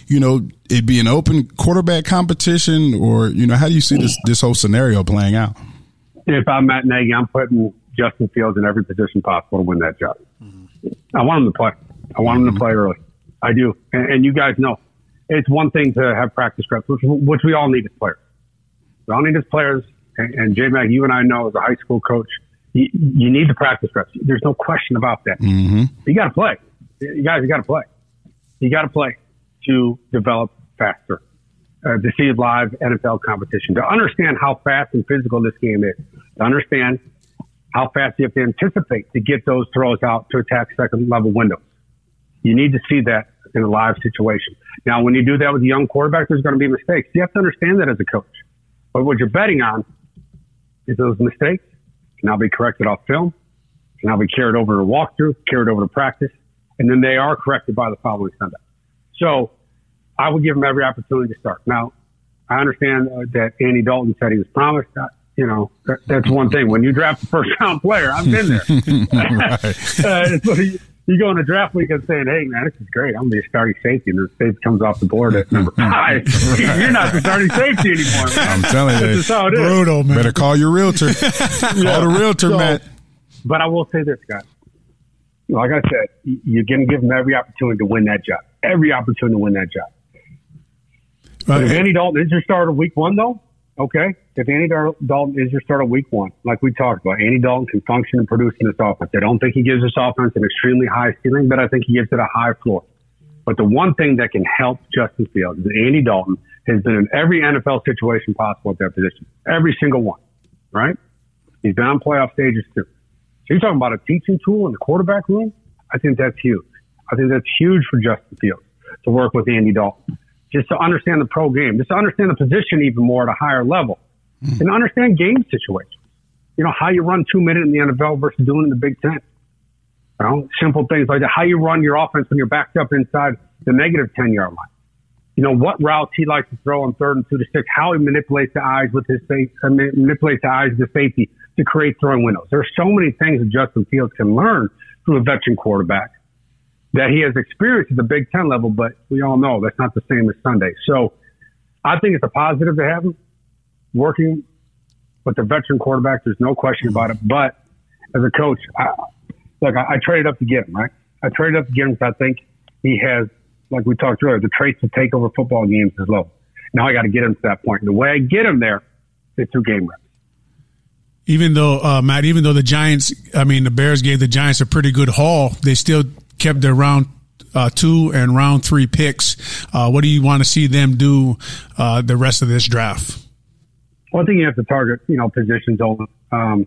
you know, it be an open quarterback competition, or you know, how do you see this this whole scenario playing out? if I'm Matt Nagy, I'm putting Justin Fields in every position possible to win that job. Mm-hmm. I want him to play. I want mm-hmm. him to play early. I do. And, and, you guys know it's one thing to have practice reps, which, which we all need as players. We all need as players. And, and J Mac, you and I know as a high school coach, you, you need the practice reps. There's no question about that. Mm-hmm. You got to play. You guys, you got to play. You got to play to develop faster, uh, to see live NFL competition, to understand how fast and physical this game is, to understand how fast you have to anticipate to get those throws out to attack second level windows. You need to see that in a live situation. Now, when you do that with a young quarterback, there's going to be mistakes. You have to understand that as a coach. But what you're betting on is those mistakes can now be corrected off film, can now be carried over to walkthrough, carried over to practice, and then they are corrected by the following Sunday. So I would give him every opportunity to start. Now, I understand uh, that Andy Dalton said he was promised. You know, that, that's one thing. When you draft a first round player, I've been there. <laughs> <laughs> uh, so you, you, go in a draft week and saying, "Hey, man, this is great. I'm gonna be a starting safety," and the safety comes off the board at number <laughs> five. You're not the starting safety anymore. Man. I'm telling you, that's how it is. Brutal, man. Better call your realtor. yeah. Call the realtor, so, man. But I will say this, guys. Like I said, you're going to give them every opportunity to win that job. Every opportunity to win that job. But if Andy Dalton is your starter week one, though, okay. If Andy Dalton is your starter week one, like we talked about, Andy Dalton can function and produce in this offense. I don't think he gives this offense an extremely high ceiling, but I think he gives it a high floor. But the one thing that can help Justin Fields is Andy Dalton has been in every NFL situation possible at that position. Every single one, right? He's been on playoff stages too. So you're talking about a teaching tool in the quarterback room? I think that's huge. I think that's huge for Justin Fields to work with Andy Dalton just to understand the pro game, just to understand the position even more at a higher level, mm. and understand game situations. You know, how you run two minute in the NFL versus doing in the Big Ten. You know, simple things like that. How you run your offense when you're backed up inside the negative 10 yard line. You know, what routes he likes to throw on third and two to six, how he manipulates the eyes with his face, uh, manipulates the eyes of the safety to create throwing windows. There are so many things that Justin Fields can learn from a veteran quarterback that he has experienced at the Big Ten level, but we all know that's not the same as Sunday. So I think it's a positive to have him working with the veteran quarterback. There's no question about it. But as a coach, I, look, I, I traded up to get him, right? I traded up to get him because I think he has, like we talked earlier, the traits to take over football games as low. Now I got to get him to that point. The way I get him there is through game reps even though uh, Matt, even though the Giants, I mean, the Bears gave the Giants a pretty good haul, they still kept their round uh, two and round three picks. Uh, what do you want to see them do uh, the rest of this draft? Well, I think you have to target, you know, positions only. Um,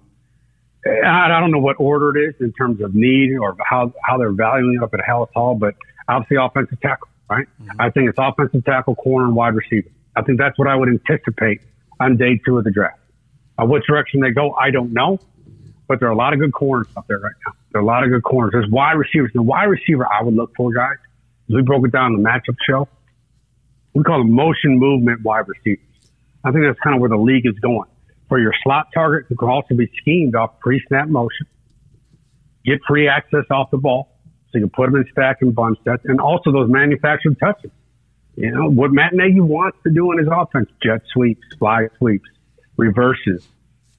I, I, don't know what order it is in terms of need or how, how they're valuing it up at Halas Hall, but obviously offensive tackle, right? Mm-hmm. I think it's offensive tackle, corner, and wide receiver. I think that's what I would anticipate on day two of the draft. Uh, what direction they go, I don't know but there are a lot of good corners up there right now. There are a lot of good corners. There's wide receivers. The wide receiver I would look for, guys, we broke it down in the matchup show. We call them motion movement wide receivers. I think that's kind of where the league is going. For your slot target, who can also be schemed off pre-snap motion, get free access off the ball, so you can put them in stack and bunch sets, and also those manufactured touches. You know what Matt Nagy wants to do in his offense: jet sweeps, fly sweeps, reverses,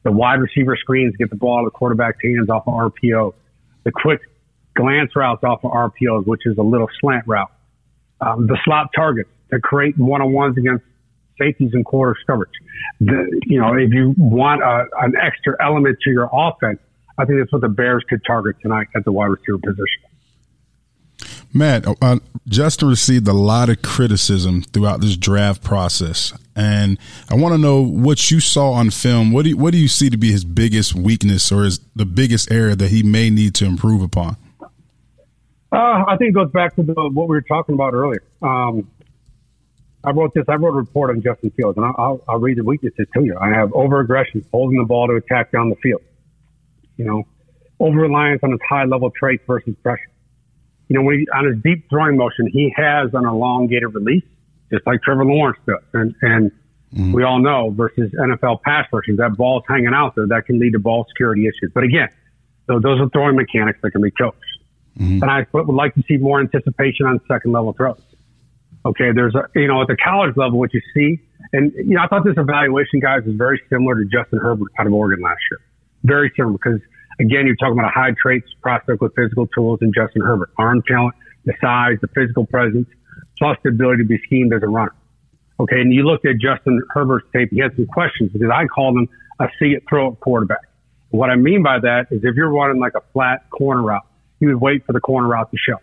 the wide receiver screens get the ball out of the quarterback's hands off of RPO. The quick glance routes off of RPOs, which is a little slant route. Um, the slot targets to create one-on-ones against safeties and quarter coverage. The, you know, if you want a, an extra element to your offense, I think that's what the Bears could target tonight at the wide receiver position. Matt, uh, Justin received a lot of criticism throughout this draft process, and I want to know what you saw on film. What do you, what do you see to be his biggest weakness, or is the biggest area that he may need to improve upon? Uh, I think it goes back to the, what we were talking about earlier. Um, I wrote this. I wrote a report on Justin Fields, and I'll, I'll read the weaknesses to you. I have overaggression, holding the ball to attack down the field. You know, over reliance on his high level traits versus pressure you know, when he, on his deep throwing motion, he has an elongated release, just like Trevor Lawrence does. And, and mm-hmm. we all know versus NFL pass rushing, that ball's hanging out there. That can lead to ball security issues. But again, so those are throwing mechanics that can be coached. Mm-hmm. And I would like to see more anticipation on second level throws. Okay. There's a, you know, at the college level, what you see And, you know, I thought this evaluation, guys, was very similar to Justin Herbert out of Oregon last year. Very similar because, again, you're talking about a high traits prospect with physical tools in Justin Herbert. Arm talent, the size, the physical presence, plus the ability to be schemed as a runner. Okay. And you looked at Justin Herbert's tape. He had some questions because I called him a see it throw it quarterback. What I mean by that is if you're running like a flat corner route, he would wait for the corner route to show,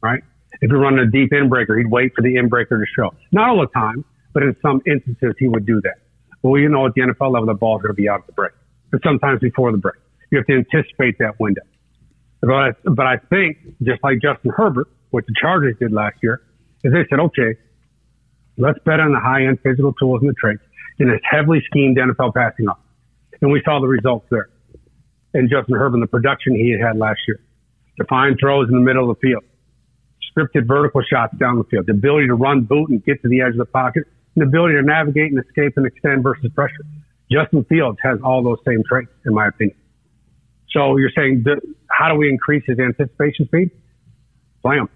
right? If you're running a deep in breaker, he'd wait for the in breaker to show. Not all the time, but in some instances, he would do that. Well, you know, at the NFL level, the ball's going to be out of the break, but sometimes before the break. You have to anticipate that window. But I, but I think, just like Justin Herbert, what the Chargers did last year, is they said, okay, let's bet on the high end physical tools and the traits in this heavily schemed NFL passing off. And we saw the results there. And Justin Herbert, the production he had last year. Defined throws in the middle of the field scripted vertical shots down the field, the ability to run boot and get to the edge of the pocket, and the ability to navigate and escape and extend versus pressure. Justin Fields has all those same traits, in my opinion. So you're saying, how do we increase his anticipation speed? Play him.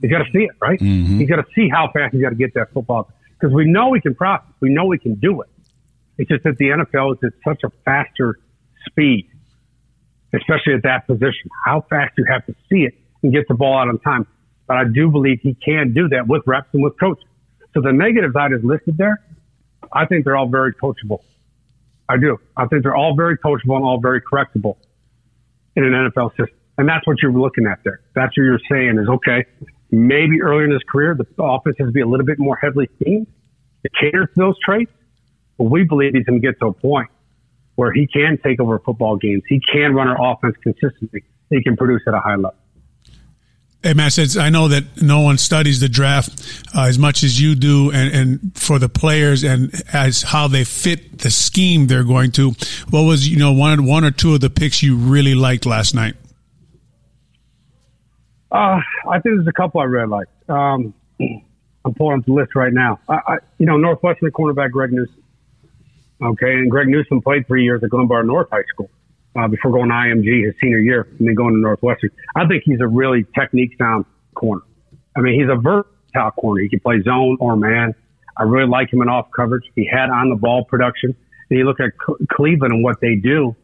He's got to see it, right? Mm-hmm. He's got to see how fast he's got to get that football. Because we know he can process. We know he can do it. It's just that the NFL is at such a faster speed, especially at that position. How fast you have to see it and get the ball out on time. But I do believe he can do that with reps and with coaching. So the negative side is listed there, I think they're all very coachable. I do. I think they're all very coachable and all very correctable in an NFL system. And that's what you're looking at there. That's what you're saying is, okay, maybe earlier in his career, the offense has to be a little bit more heavily schemed to cater to those traits. But we believe he's going to get to a point where he can take over football games. He can run our offense consistently. He can produce at a high level. Hey, Matt, since I know that no one studies the draft uh, as much as you do, and, and for the players and as how they fit the scheme they're going to, what was you know one one or two of the picks you really liked last night? Uh, I think there's a couple I really liked. Um, I'm pulling up the list right now. I, I, you know, Northwestern cornerback Greg Newsome. Okay, and Greg Newsome played three years at Glenbard North High School uh, before going to IMG his senior year and then going to Northwestern. I think he's a really technique sound corner. I mean, he's a versatile corner. He can play zone or man. I really like him in off coverage. He had on the ball production. And you look at Cleveland and what they do,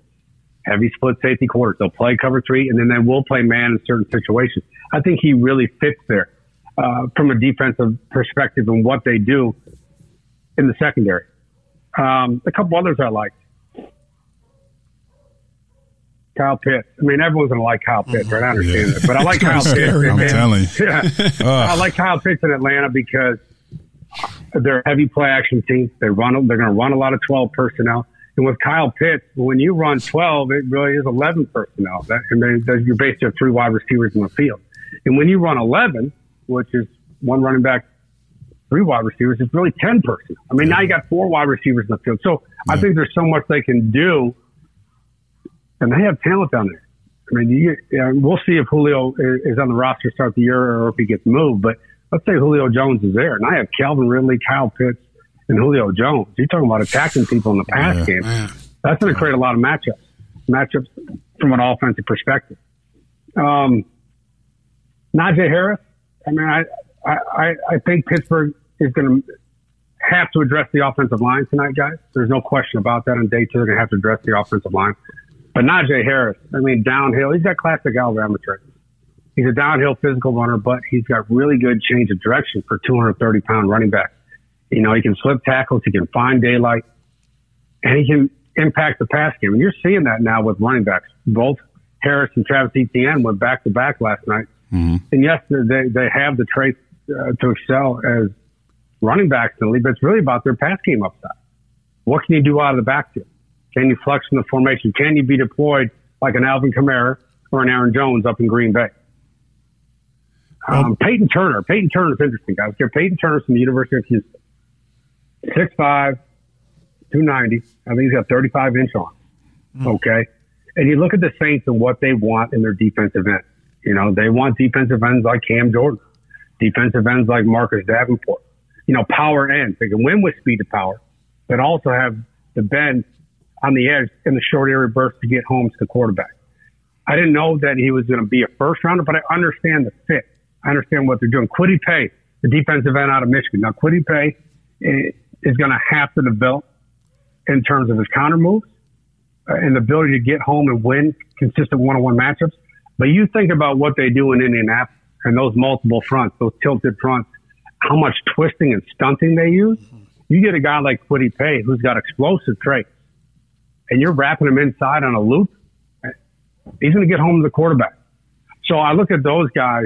heavy split safety quarters. They'll play cover three and then they will play man in certain situations. I think he really fits there uh, from a defensive perspective and what they do in the secondary. Um, a couple others I liked. Kyle Pitts. I mean, everyone's going to like Kyle Pitts, right? I mm-hmm. understand yeah. that, but I like Kyle Pitts. I'm telling you. Yeah. <laughs> I like Kyle Pitts in Atlanta because they're a heavy play action team. They run. They're going to run a lot of twelve personnel. And with Kyle Pitts, when you run twelve, it really is eleven personnel. That, and then you're basically have three wide receivers in the field. And when you run eleven, which is one running back, three wide receivers, it's really ten personnel. I mean, now you got four wide receivers in the field. So yeah. I think there's so much they can do and they have talent down there. I mean, you, we'll see if Julio is on the roster to start the year or if he gets moved. But let's say Julio Jones is there, and I have Calvin Ridley, Kyle Pitts, and Julio Jones. You're talking about attacking people in the pass yeah, game. Man. That's going to create a lot of matchups, matchups from an offensive perspective. Um, Najee Harris. I mean, I, I, I think Pittsburgh is going to have to address the offensive line tonight, guys. There's no question about that. On day two, they're going to have to address the offensive line. But Najee Harris, I mean, downhill, he's got classic Alabama traits. He's a downhill physical runner, but he's got really good change of direction for 230 pound running back. You know, he can slip tackles, he can find daylight, and he can impact the pass game. And you're seeing that now with running backs. Both Harris and Travis Etienne went back to back last night. Mm-hmm. And yes, they, they have the traits uh, to excel as running backs in the league, but it's really about their pass game upside. What can you do out of the backfield? Can you flex in the formation? Can you be deployed like an Alvin Kamara or an Aaron Jones up in Green Bay? Um, Payton Turner. Payton Turner is interesting, guys. Get Payton Turner from the University of Houston. 6'5", 290. I think he's got 35 inch on. Mm. Okay. And you look at the Saints and what they want in their defensive end. You know, they want defensive ends like Cam Jordan, defensive ends like Marcus Davenport. You know, power ends. They can win with speed to power, but also have the bend on the edge in the short area burst to get home to the quarterback. I didn't know that he was going to be a first rounder, but I understand the fit. I understand what they're doing. Kwity Paye, the defensive end out of Michigan. Now, Kwity Paye, eh, is going to have to develop in terms of his counter moves uh, and the ability to get home and win consistent one-on-one matchups. But you think about what they do in Indianapolis and those multiple fronts, those tilted fronts, how much twisting and stunting they use. You get a guy like Kwity Paye who's got explosive traits, and you're wrapping him inside on a loop. He's going to get home to the quarterback. So I look at those guys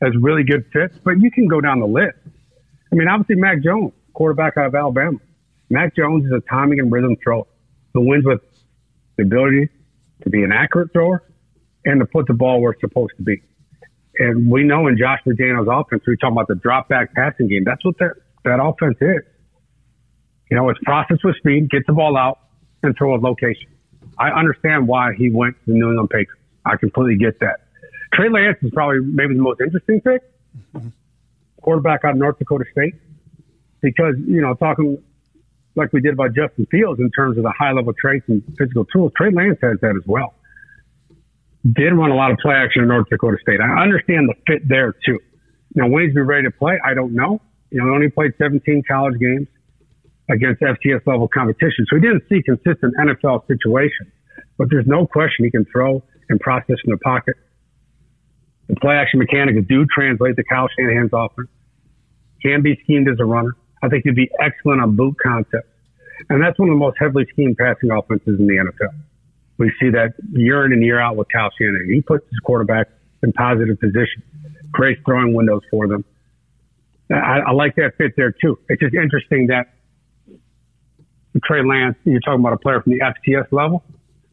as really good fits, but you can go down the list. I mean, obviously Mac Jones, quarterback out of Alabama. Mac Jones is a timing and rhythm thrower who wins with the ability to be an accurate thrower and to put the ball where it's supposed to be. And we know in Josh McDaniels' offense, we talk about the drop back passing game. That's what that, that offense is. You know, it's process with speed, get the ball out, throw a location. I understand why he went to the New England Patriots. I completely get that. Trey Lance is probably maybe the most interesting pick. Quarterback out of North Dakota State. Because, you know, talking like we did about Justin Fields in terms of the high level traits and physical tools, Trey Lance has that as well. Did run a lot of play action in North Dakota State. I understand the fit there too. Now, when he's be ready to play, I don't know. You know, he only played 17 college games against FCS level competition. So he didn't see consistent NFL situations, but there's no question he can throw and process in the pocket. The play action mechanics do translate to Kyle Shanahan's offense. Can be schemed as a runner. I think he'd be excellent on boot concepts. And that's one of the most heavily schemed passing offenses in the NFL. We see that year in and year out with Kyle Shanahan. He puts his quarterback in positive position, creates throwing windows for them. I, I like that fit there too. It's just interesting that Trey Lance, you're talking about a player from the FCS level.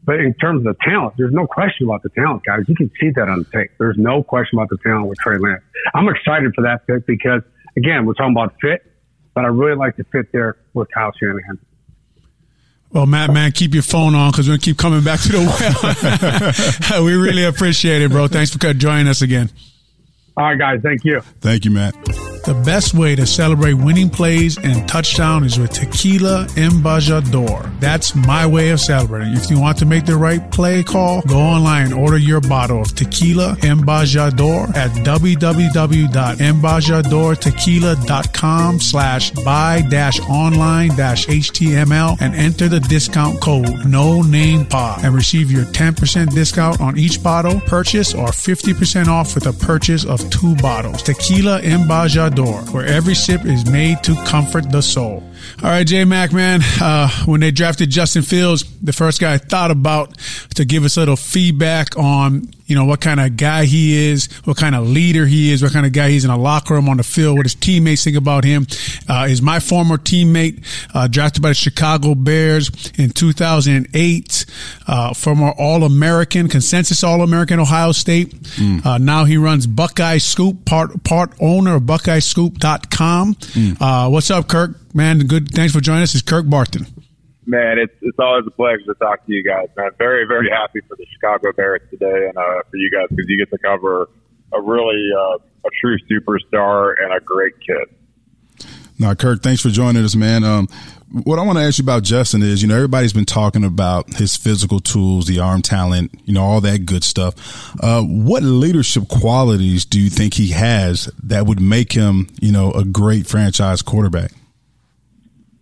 But in terms of the talent, there's no question about the talent, guys. You can see that on the tape. There's no question about the talent with Trey Lance. I'm excited for that fit because, again, we're talking about fit, but I really like the fit there with Kyle Shanahan. Well, Matt, man, keep your phone on because we're going to keep coming back to the <laughs> well. <laughs> we really appreciate it, bro. Thanks for joining us again. All right, guys. Thank you. Thank you, Matt. The best way to celebrate winning plays and touchdown is with tequila embajador. That's my way of celebrating. If you want to make the right play call, go online and order your bottle of tequila embajador at www.embajadortequila.com slash buy dash online dash HTML and enter the discount code no name pod and receive your 10% discount on each bottle purchase or 50% off with a purchase of two bottles. Tequila embajador where every sip is made to comfort the soul. All right, J Mac, man. Uh, when they drafted Justin Fields, the first guy I thought about to give us a little feedback on, you know, what kind of guy he is, what kind of leader he is, what kind of guy he's in a locker room on the field, what his teammates think about him, uh, is my former teammate, uh, drafted by the Chicago Bears in 2008, uh, former All-American, consensus All-American, Ohio State. Mm. now he runs Buckeye Scoop, part, part owner of BuckeyeScoop.com. Mm. Uh, what's up, Kirk? Man, good. Thanks for joining us. It's Kirk Barton. Man, it's it's always a pleasure to talk to you guys, man. Very very happy for the Chicago Bears today, and uh, for you guys because you get to cover a really uh, a true superstar and a great kid. Now, Kirk, thanks for joining us, man. Um, what I want to ask you about Justin is, you know, everybody's been talking about his physical tools, the arm talent, you know, all that good stuff. Uh, what leadership qualities do you think he has that would make him, you know, a great franchise quarterback?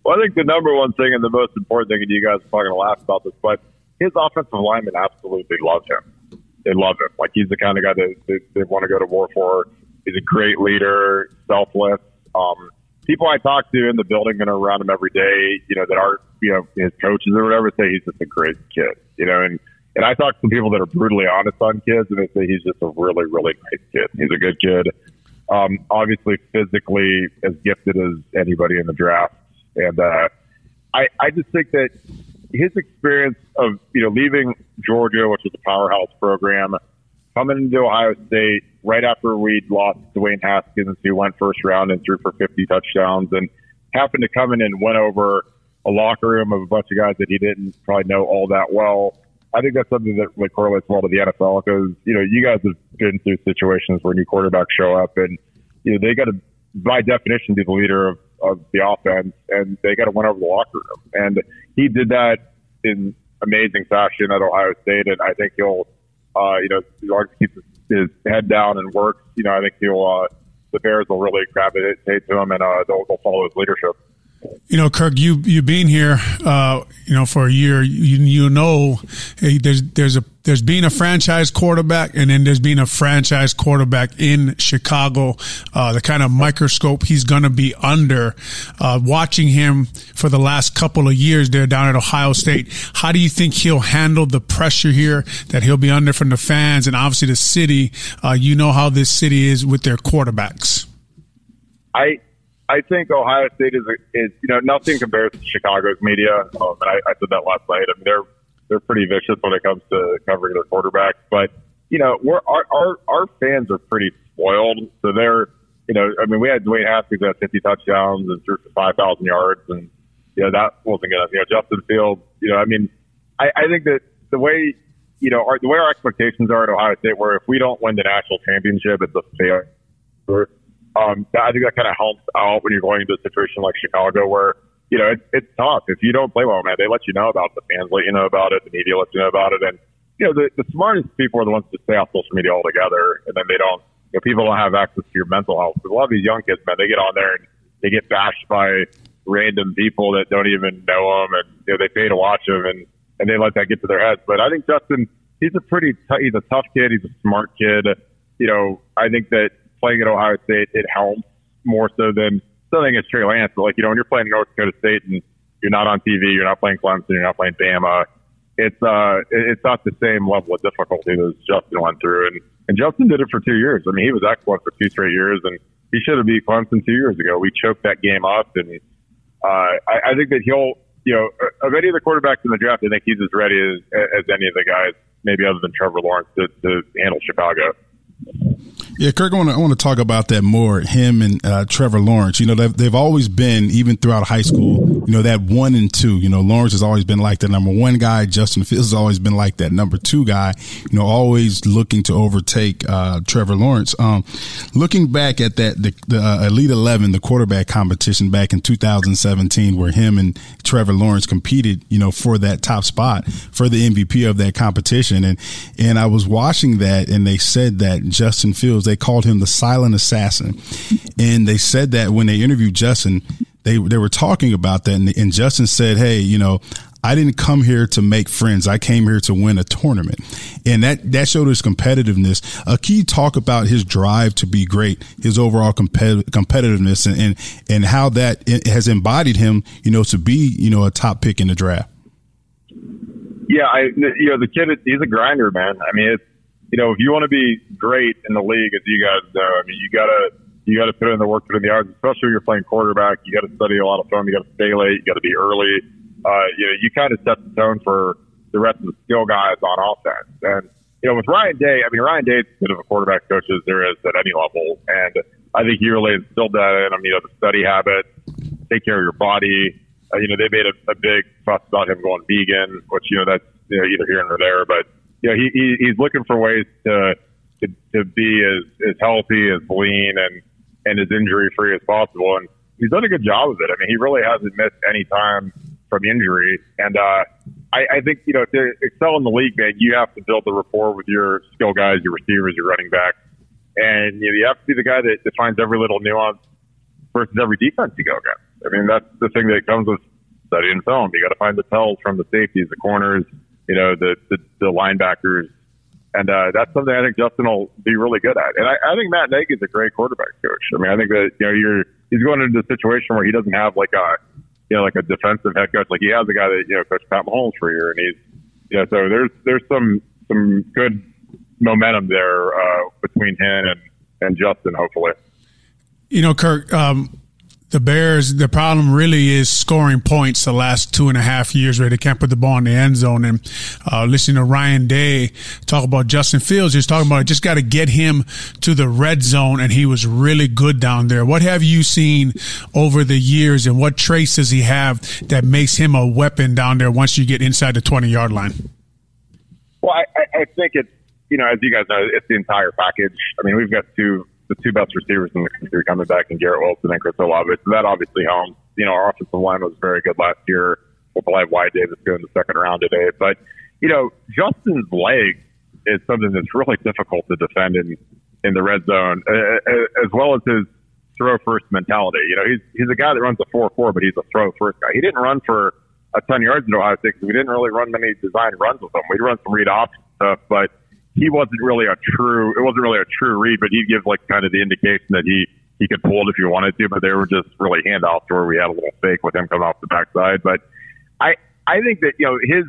Well, I think the number one thing and the most important thing, and you guys are probably going to laugh about this, but his offensive linemen absolutely love him. They love him. Like he's the kind of guy that they, they want to go to war for. He's a great leader, selfless. Um, people I talk to in the building and around him every day, you know, that aren't, you know, his coaches or whatever, say he's just a great kid, you know, and, and I talk to people that are brutally honest on kids and they say he's just a really, really nice kid. He's a good kid. Um, obviously physically as gifted as anybody in the draft. And uh, I, I just think that his experience of you know leaving Georgia, which was a powerhouse program, coming into Ohio State right after we'd lost Dwayne Haskins, who went first round and threw for 50 touchdowns, and happened to come in and win over a locker room of a bunch of guys that he didn't probably know all that well. I think that's something that like correlates well to the NFL because you know you guys have been through situations where new quarterbacks show up and you know they got to by definition be the leader of of the offense, and they got to win over the locker room. And he did that in amazing fashion at Ohio State, and I think he'll, uh, you know, as long as he keeps his head down and works, you know, I think he'll, uh, the Bears will really gravitate to him and uh, they'll, they'll follow his leadership. You know, Kirk, you you being here, uh, you know, for a year, you you know, hey, there's there's a there's being a franchise quarterback, and then there's being a franchise quarterback in Chicago. Uh, the kind of microscope he's going to be under. Uh, watching him for the last couple of years there down at Ohio State, how do you think he'll handle the pressure here that he'll be under from the fans and obviously the city? Uh, you know how this city is with their quarterbacks. I I think Ohio State is, is you know nothing compares to Chicago's media. Um, and I, I said that last night. I mean they're they're pretty vicious when it comes to covering their quarterbacks. But you know we're our our, our fans are pretty spoiled, so they're you know I mean we had Dwayne Haskins at 50 touchdowns and threw for 5,000 yards, and you know that wasn't good. You know Justin Fields. You know I mean I, I think that the way you know our, the way our expectations are at Ohio State, where if we don't win the national championship, it's a failure um, I think that kind of helps out when you're going into a situation like Chicago where, you know, it's, it's tough. If you don't play well, man, they let you know about it. The fans let you know about it. The media lets you know about it. And, you know, the, the smartest people are the ones that stay off social media altogether. And then they don't, you know, people don't have access to your mental health. But a lot of these young kids, man, they get on there and they get bashed by random people that don't even know them. And, you know, they pay to watch them and, and they let that get to their heads. But I think Justin, he's a pretty, t- he's a tough kid. He's a smart kid. You know, I think that playing at Ohio State, it helps more so than something as Trey Lance. But like, you know, when you're playing North Dakota State and you're not on TV, you're not playing Clemson, you're not playing Bama, it's, uh, it's not the same level of difficulty that Justin went through. And, and Justin did it for two years. I mean, he was excellent for two straight years and he should have beat Clemson two years ago. We choked that game up and, uh, I, I think that he'll, you know, of any of the quarterbacks in the draft, I think he's as ready as, as any of the guys, maybe other than Trevor Lawrence, to, to handle Chicago. Yeah, Kirk, I want to talk about that more. Him and uh, Trevor Lawrence. You know, they've, they've always been even throughout high school. You know, that one and two. You know, Lawrence has always been like the number one guy. Justin Fields has always been like that number two guy. You know, always looking to overtake uh, Trevor Lawrence. Um, looking back at that the, the uh, Elite Eleven, the quarterback competition back in 2017, where him and Trevor Lawrence competed. You know, for that top spot for the MVP of that competition, and and I was watching that, and they said that Justin Fields they called him the silent assassin. And they said that when they interviewed Justin, they, they were talking about that. And, and Justin said, Hey, you know, I didn't come here to make friends. I came here to win a tournament. And that, that showed his competitiveness. A key talk about his drive to be great, his overall compet- competitiveness and, and, and how that has embodied him, you know, to be, you know, a top pick in the draft. Yeah. I, you know, the kid, he's a grinder, man. I mean, it's, you know, if you want to be great in the league, as you guys know, I mean, you gotta you got to put in the work, put in the hours, especially when you're playing quarterback. You got to study a lot of film. You got to stay late. You got to be early. Uh, you know, you kind of set the tone for the rest of the skill guys on offense. And you know, with Ryan Day, I mean, Ryan Day is as good of a quarterback coach as there is at any level, and I think he really instilled that in him. You know, the study habit, take care of your body. Uh, you know, they made a, a big fuss about him going vegan, which you know that's you know either here or there, but you know, he, he he's looking for ways to to, to be as as healthy, as lean, and and as injury free as possible. And he's done a good job of it. I mean, he really hasn't missed any time from injury. And uh, I, I think you know to excel in the league, man, you have to build the rapport with your skill guys, your receivers, your running backs, and you know you have to be the guy that, finds every little nuance versus every defense you go against. I mean, that's the thing that comes with studying film. You got to find the tells from the safeties, the corners, you know, the, the, the linebackers. And uh, that's something I think Justin will be really good at. And I, I think Matt Nagy is a great quarterback coach. I mean, I think that you know you're he's going into a situation where he doesn't have like a you know like a defensive head coach. Like he has a guy that you know coached Pat Mahomes for a year, and he's you know so there's there's some some good momentum there uh, between him and and Justin. Hopefully, you know, Kirk. Um, the Bears, the problem really is scoring points the last two and a half years where they can't put the ball in the end zone. And uh, listening to Ryan Day talk about Justin Fields, he's talking about just got to get him to the red zone, and he was really good down there. What have you seen over the years, and what traits does he have that makes him a weapon down there once you get inside the 20 yard line? Well, I, I think it's, you know, as you guys know, it's the entire package. I mean, we've got two the two best receivers in the country coming back in Garrett Wilson and Chris Olave. So that obviously helps. You know, our offensive line was very good last year. We'll probably have Wyatt Davis go in the second round today. But, you know, Justin's leg is something that's really difficult to defend in, in the red zone, as well as his throw first mentality. You know, he's he's a guy that runs a four four, but he's a throw first guy. He didn't run for a ton of yards at Ohio State because we didn't really run many design runs with him. We'd run some read option stuff, but he wasn't really a true. It wasn't really a true read, but he'd give like kind of the indication that he he could pull it if he wanted to. But they were just really handoffs where we had a little fake with him coming off the backside. But I I think that you know his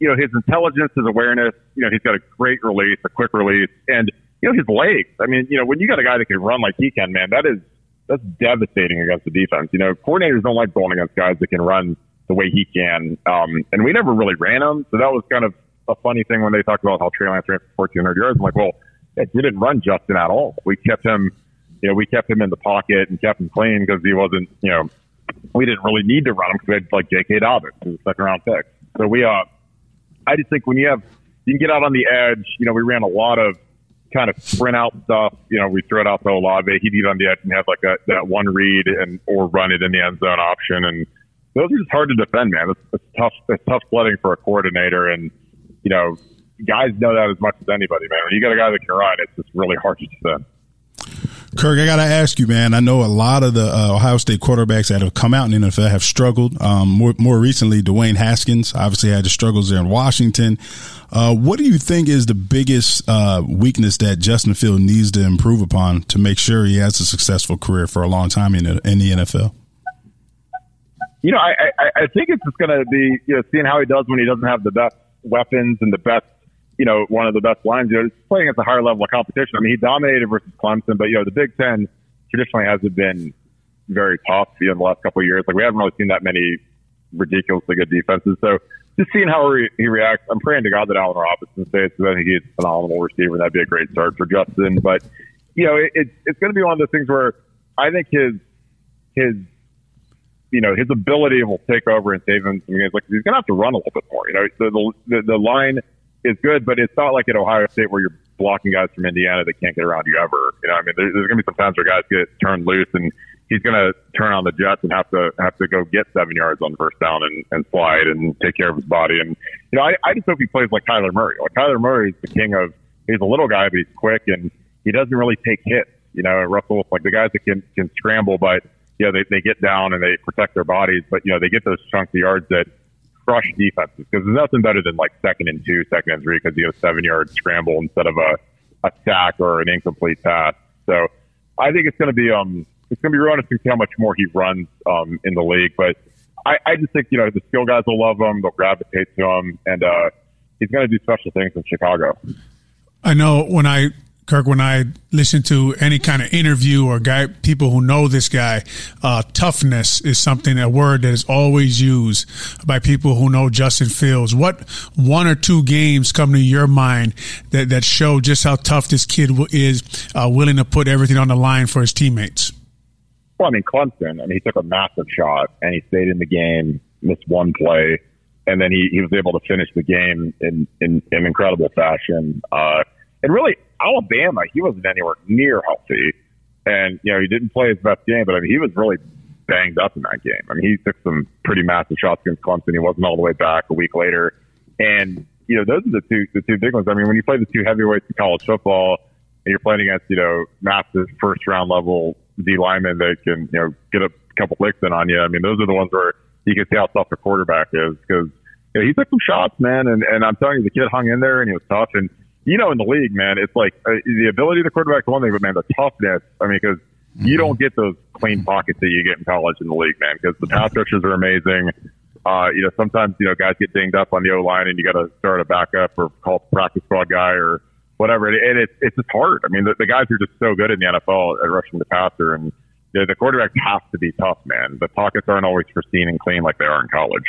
you know his intelligence, his awareness. You know he's got a great release, a quick release, and you know his legs. I mean, you know when you got a guy that can run like he can, man, that is that's devastating against the defense. You know, coordinators don't like going against guys that can run the way he can. Um, and we never really ran him, so that was kind of a funny thing when they talked about how Trey Lance ran for 1,400 yards. I'm like, well, it didn't run Justin at all. We kept him, you know, we kept him in the pocket and kept him clean because he wasn't, you know, we didn't really need to run him because we had like J.K. Dobbins, who's a second round pick. So we, uh, I just think when you have, you can get out on the edge. You know, we ran a lot of kind of sprint out stuff. You know, we throw it out to Olave. He'd get on the edge and have like a, that one read and or run it in the end zone option. And those are just hard to defend, man. It's, it's tough. It's tough sledding for a coordinator, and you know, guys know that as much as anybody, man. When you got a guy that can run, it's just really hard to defend. Kirk, I got to ask you, man. I know a lot of the uh, Ohio State quarterbacks that have come out in the NFL have struggled. Um, more, more recently, Dwayne Haskins obviously had the struggles there in Washington. Uh, what do you think is the biggest uh, weakness that Justin Field needs to improve upon to make sure he has a successful career for a long time in, in the NFL? You know, I, I, I think it's just going to be you know seeing how he does when he doesn't have the best weapons and the best you know, one of the best lines. You know, playing at the higher level of competition. I mean, he dominated versus Clemson, but you know, the Big Ten traditionally hasn't been very tough you know, the last couple of years. Like we haven't really seen that many ridiculously good defenses. So just seeing how he, he reacts, I'm praying to God that Allen Robinson stays because I think he's a phenomenal receiver. That'd be a great start for Justin. But you know, it, it, it's going to be one of those things where I think his his you know his ability will take over and save him some games. Like he's going to have to run a little bit more. You know, the the, the line is good, but it's not like at Ohio State where you're blocking guys from Indiana that can't get around you ever. You know, I mean, there's, there's going to be some times where guys get turned loose and he's going to turn on the Jets and have to have to go get seven yards on first down and, and slide and take care of his body. And you know, I, I just hope he plays like Kyler Murray. Like Kyler Murray is the king of. He's a little guy, but he's quick and he doesn't really take hits. You know, Russell, like the guys that can can scramble, but know, they they get down and they protect their bodies, but you know, they get those chunks of yards that crush defenses because there's nothing better than like second and two, second and three because you have seven yard scramble instead of a, a sack or an incomplete pass. So I think it's going to be um it's going to be real interesting to see how much more he runs um in the league. But I, I just think you know the skill guys will love him, they'll gravitate to him, and uh, he's going to do special things in Chicago. I know when I Kirk, when I listen to any kind of interview or guy, people who know this guy, uh, toughness is something, a word that is always used by people who know Justin Fields. What one or two games come to your mind that, that show just how tough this kid is, uh, willing to put everything on the line for his teammates? Well, I mean, Clemson, I mean, he took a massive shot and he stayed in the game, missed one play, and then he, he was able to finish the game in, in, in incredible fashion. Uh, and really, Alabama, he wasn't anywhere near healthy. And, you know, he didn't play his best game, but I mean, he was really banged up in that game. I mean, he took some pretty massive shots against Clemson. He wasn't all the way back a week later. And, you know, those are the two, the two big ones. I mean, when you play the two heavyweights in college football and you're playing against, you know, massive first round level D linemen that can, you know, get a couple licks in on you. I mean, those are the ones where you can see how tough the quarterback is because, you know, he took some shots, man. And, and I'm telling you, the kid hung in there and he was tough. And, you know, in the league, man, it's like uh, the ability of the quarterback is one thing, but man, the toughness. I mean, because mm-hmm. you don't get those clean pockets that you get in college in the league, man. Because the pass rushers are amazing. Uh, you know, sometimes you know guys get dinged up on the O line, and you got to start a backup or call a practice squad guy or whatever. And, and it's it's just hard. I mean, the, the guys are just so good in the NFL at rushing the passer, and you know, the quarterback has to be tough, man. The pockets aren't always pristine and clean like they are in college.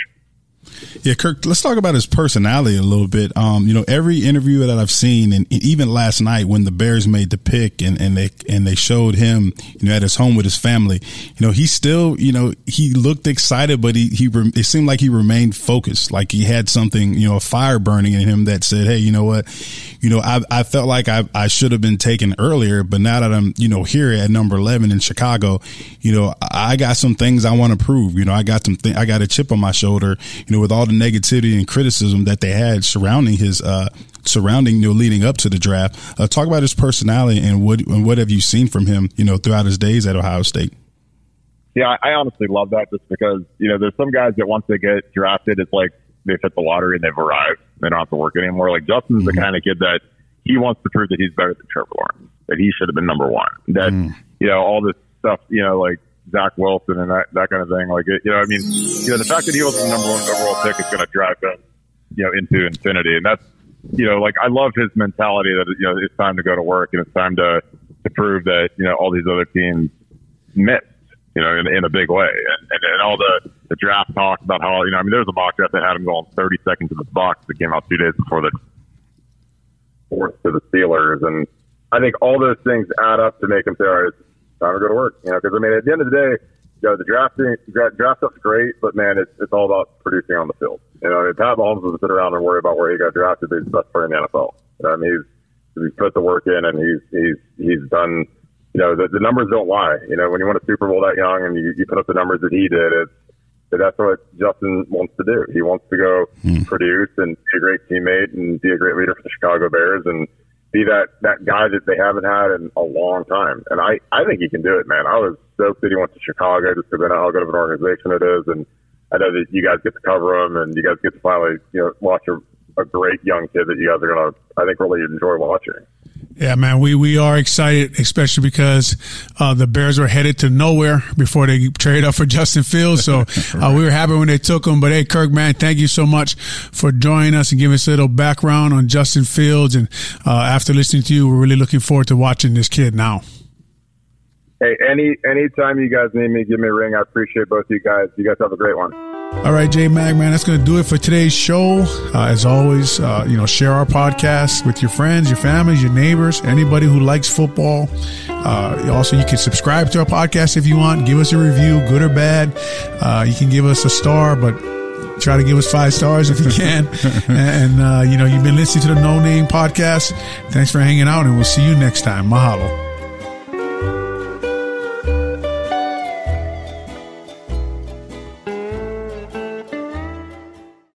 Yeah, Kirk, let's talk about his personality a little bit. Um, you know, every interview that I've seen and even last night when the Bears made the pick and, and they and they showed him, you know, at his home with his family, you know, he still, you know, he looked excited, but he he it seemed like he remained focused, like he had something, you know, a fire burning in him that said, "Hey, you know what? You know, I I felt like I I should have been taken earlier, but now that I'm, you know, here at number 11 in Chicago, you know, I got some things I want to prove. You know, I got some th- I got a chip on my shoulder, you know, with all the negativity and criticism that they had surrounding his uh, surrounding, you know, leading up to the draft. Uh, talk about his personality and what and what have you seen from him, you know, throughout his days at Ohio State. Yeah, I honestly love that just because you know there's some guys that once they get drafted, it's like they've hit the lottery and they've arrived. They don't have to work anymore. Like Justin's mm-hmm. the kind of kid that he wants to prove that he's better than Trevor Lawrence, that he should have been number one. That mm. you know all this stuff, you know, like Zach Wilson and that that kind of thing. Like it, you know, I mean, you know, the fact that he was the number one overall pick is going to drive him, you know, into infinity, and that's you know, like I love his mentality that you know it's time to go to work and it's time to to prove that you know all these other teams missed, you know, in, in a big way, and, and, and all the the draft talk about how you know, I mean, there was a mock draft that had him going 30 seconds in the box that came out two days before the fourth to the Steelers, and I think all those things add up to make him say, all right, time to go to work, you know, because I mean, at the end of the day you know, the drafting draft stuff's great, but man, it's it's all about producing on the field. You know, I mean, Pat Mahomes doesn't sit around and worry about where he got drafted. He's the best player in the NFL. You know, I mean, he's he's put the work in and he's he's he's done. You know, the, the numbers don't lie. You know, when you win a Super Bowl that young and you, you put up the numbers that he did, it's that's what Justin wants to do. He wants to go hmm. produce and be a great teammate and be a great leader for the Chicago Bears and be that that guy that they haven't had in a long time. And I I think he can do it, man. I was stoked that he went to Chicago just because I know how good of an organization it is, and I know that you guys get to cover him and you guys get to finally you know watch a, a great young kid that you guys are gonna I think really enjoy watching. Yeah, man, we, we are excited, especially because uh, the Bears were headed to nowhere before they traded up for Justin Fields. So <laughs> uh, we were happy when they took him. But hey, Kirk, man, thank you so much for joining us and giving us a little background on Justin Fields. And uh, after listening to you, we're really looking forward to watching this kid now. Hey, any anytime you guys need me, give me a ring. I appreciate both of you guys. You guys have a great one. All right, J Mac, man, that's going to do it for today's show. Uh, as always, uh, you know, share our podcast with your friends, your families, your neighbors, anybody who likes football. Uh, also, you can subscribe to our podcast if you want. Give us a review, good or bad. Uh, you can give us a star, but try to give us five stars if you <laughs> can. and, uh, you know, you've been listening to the No Name Podcast. Thanks for hanging out, and we'll see you next time. Mahalo.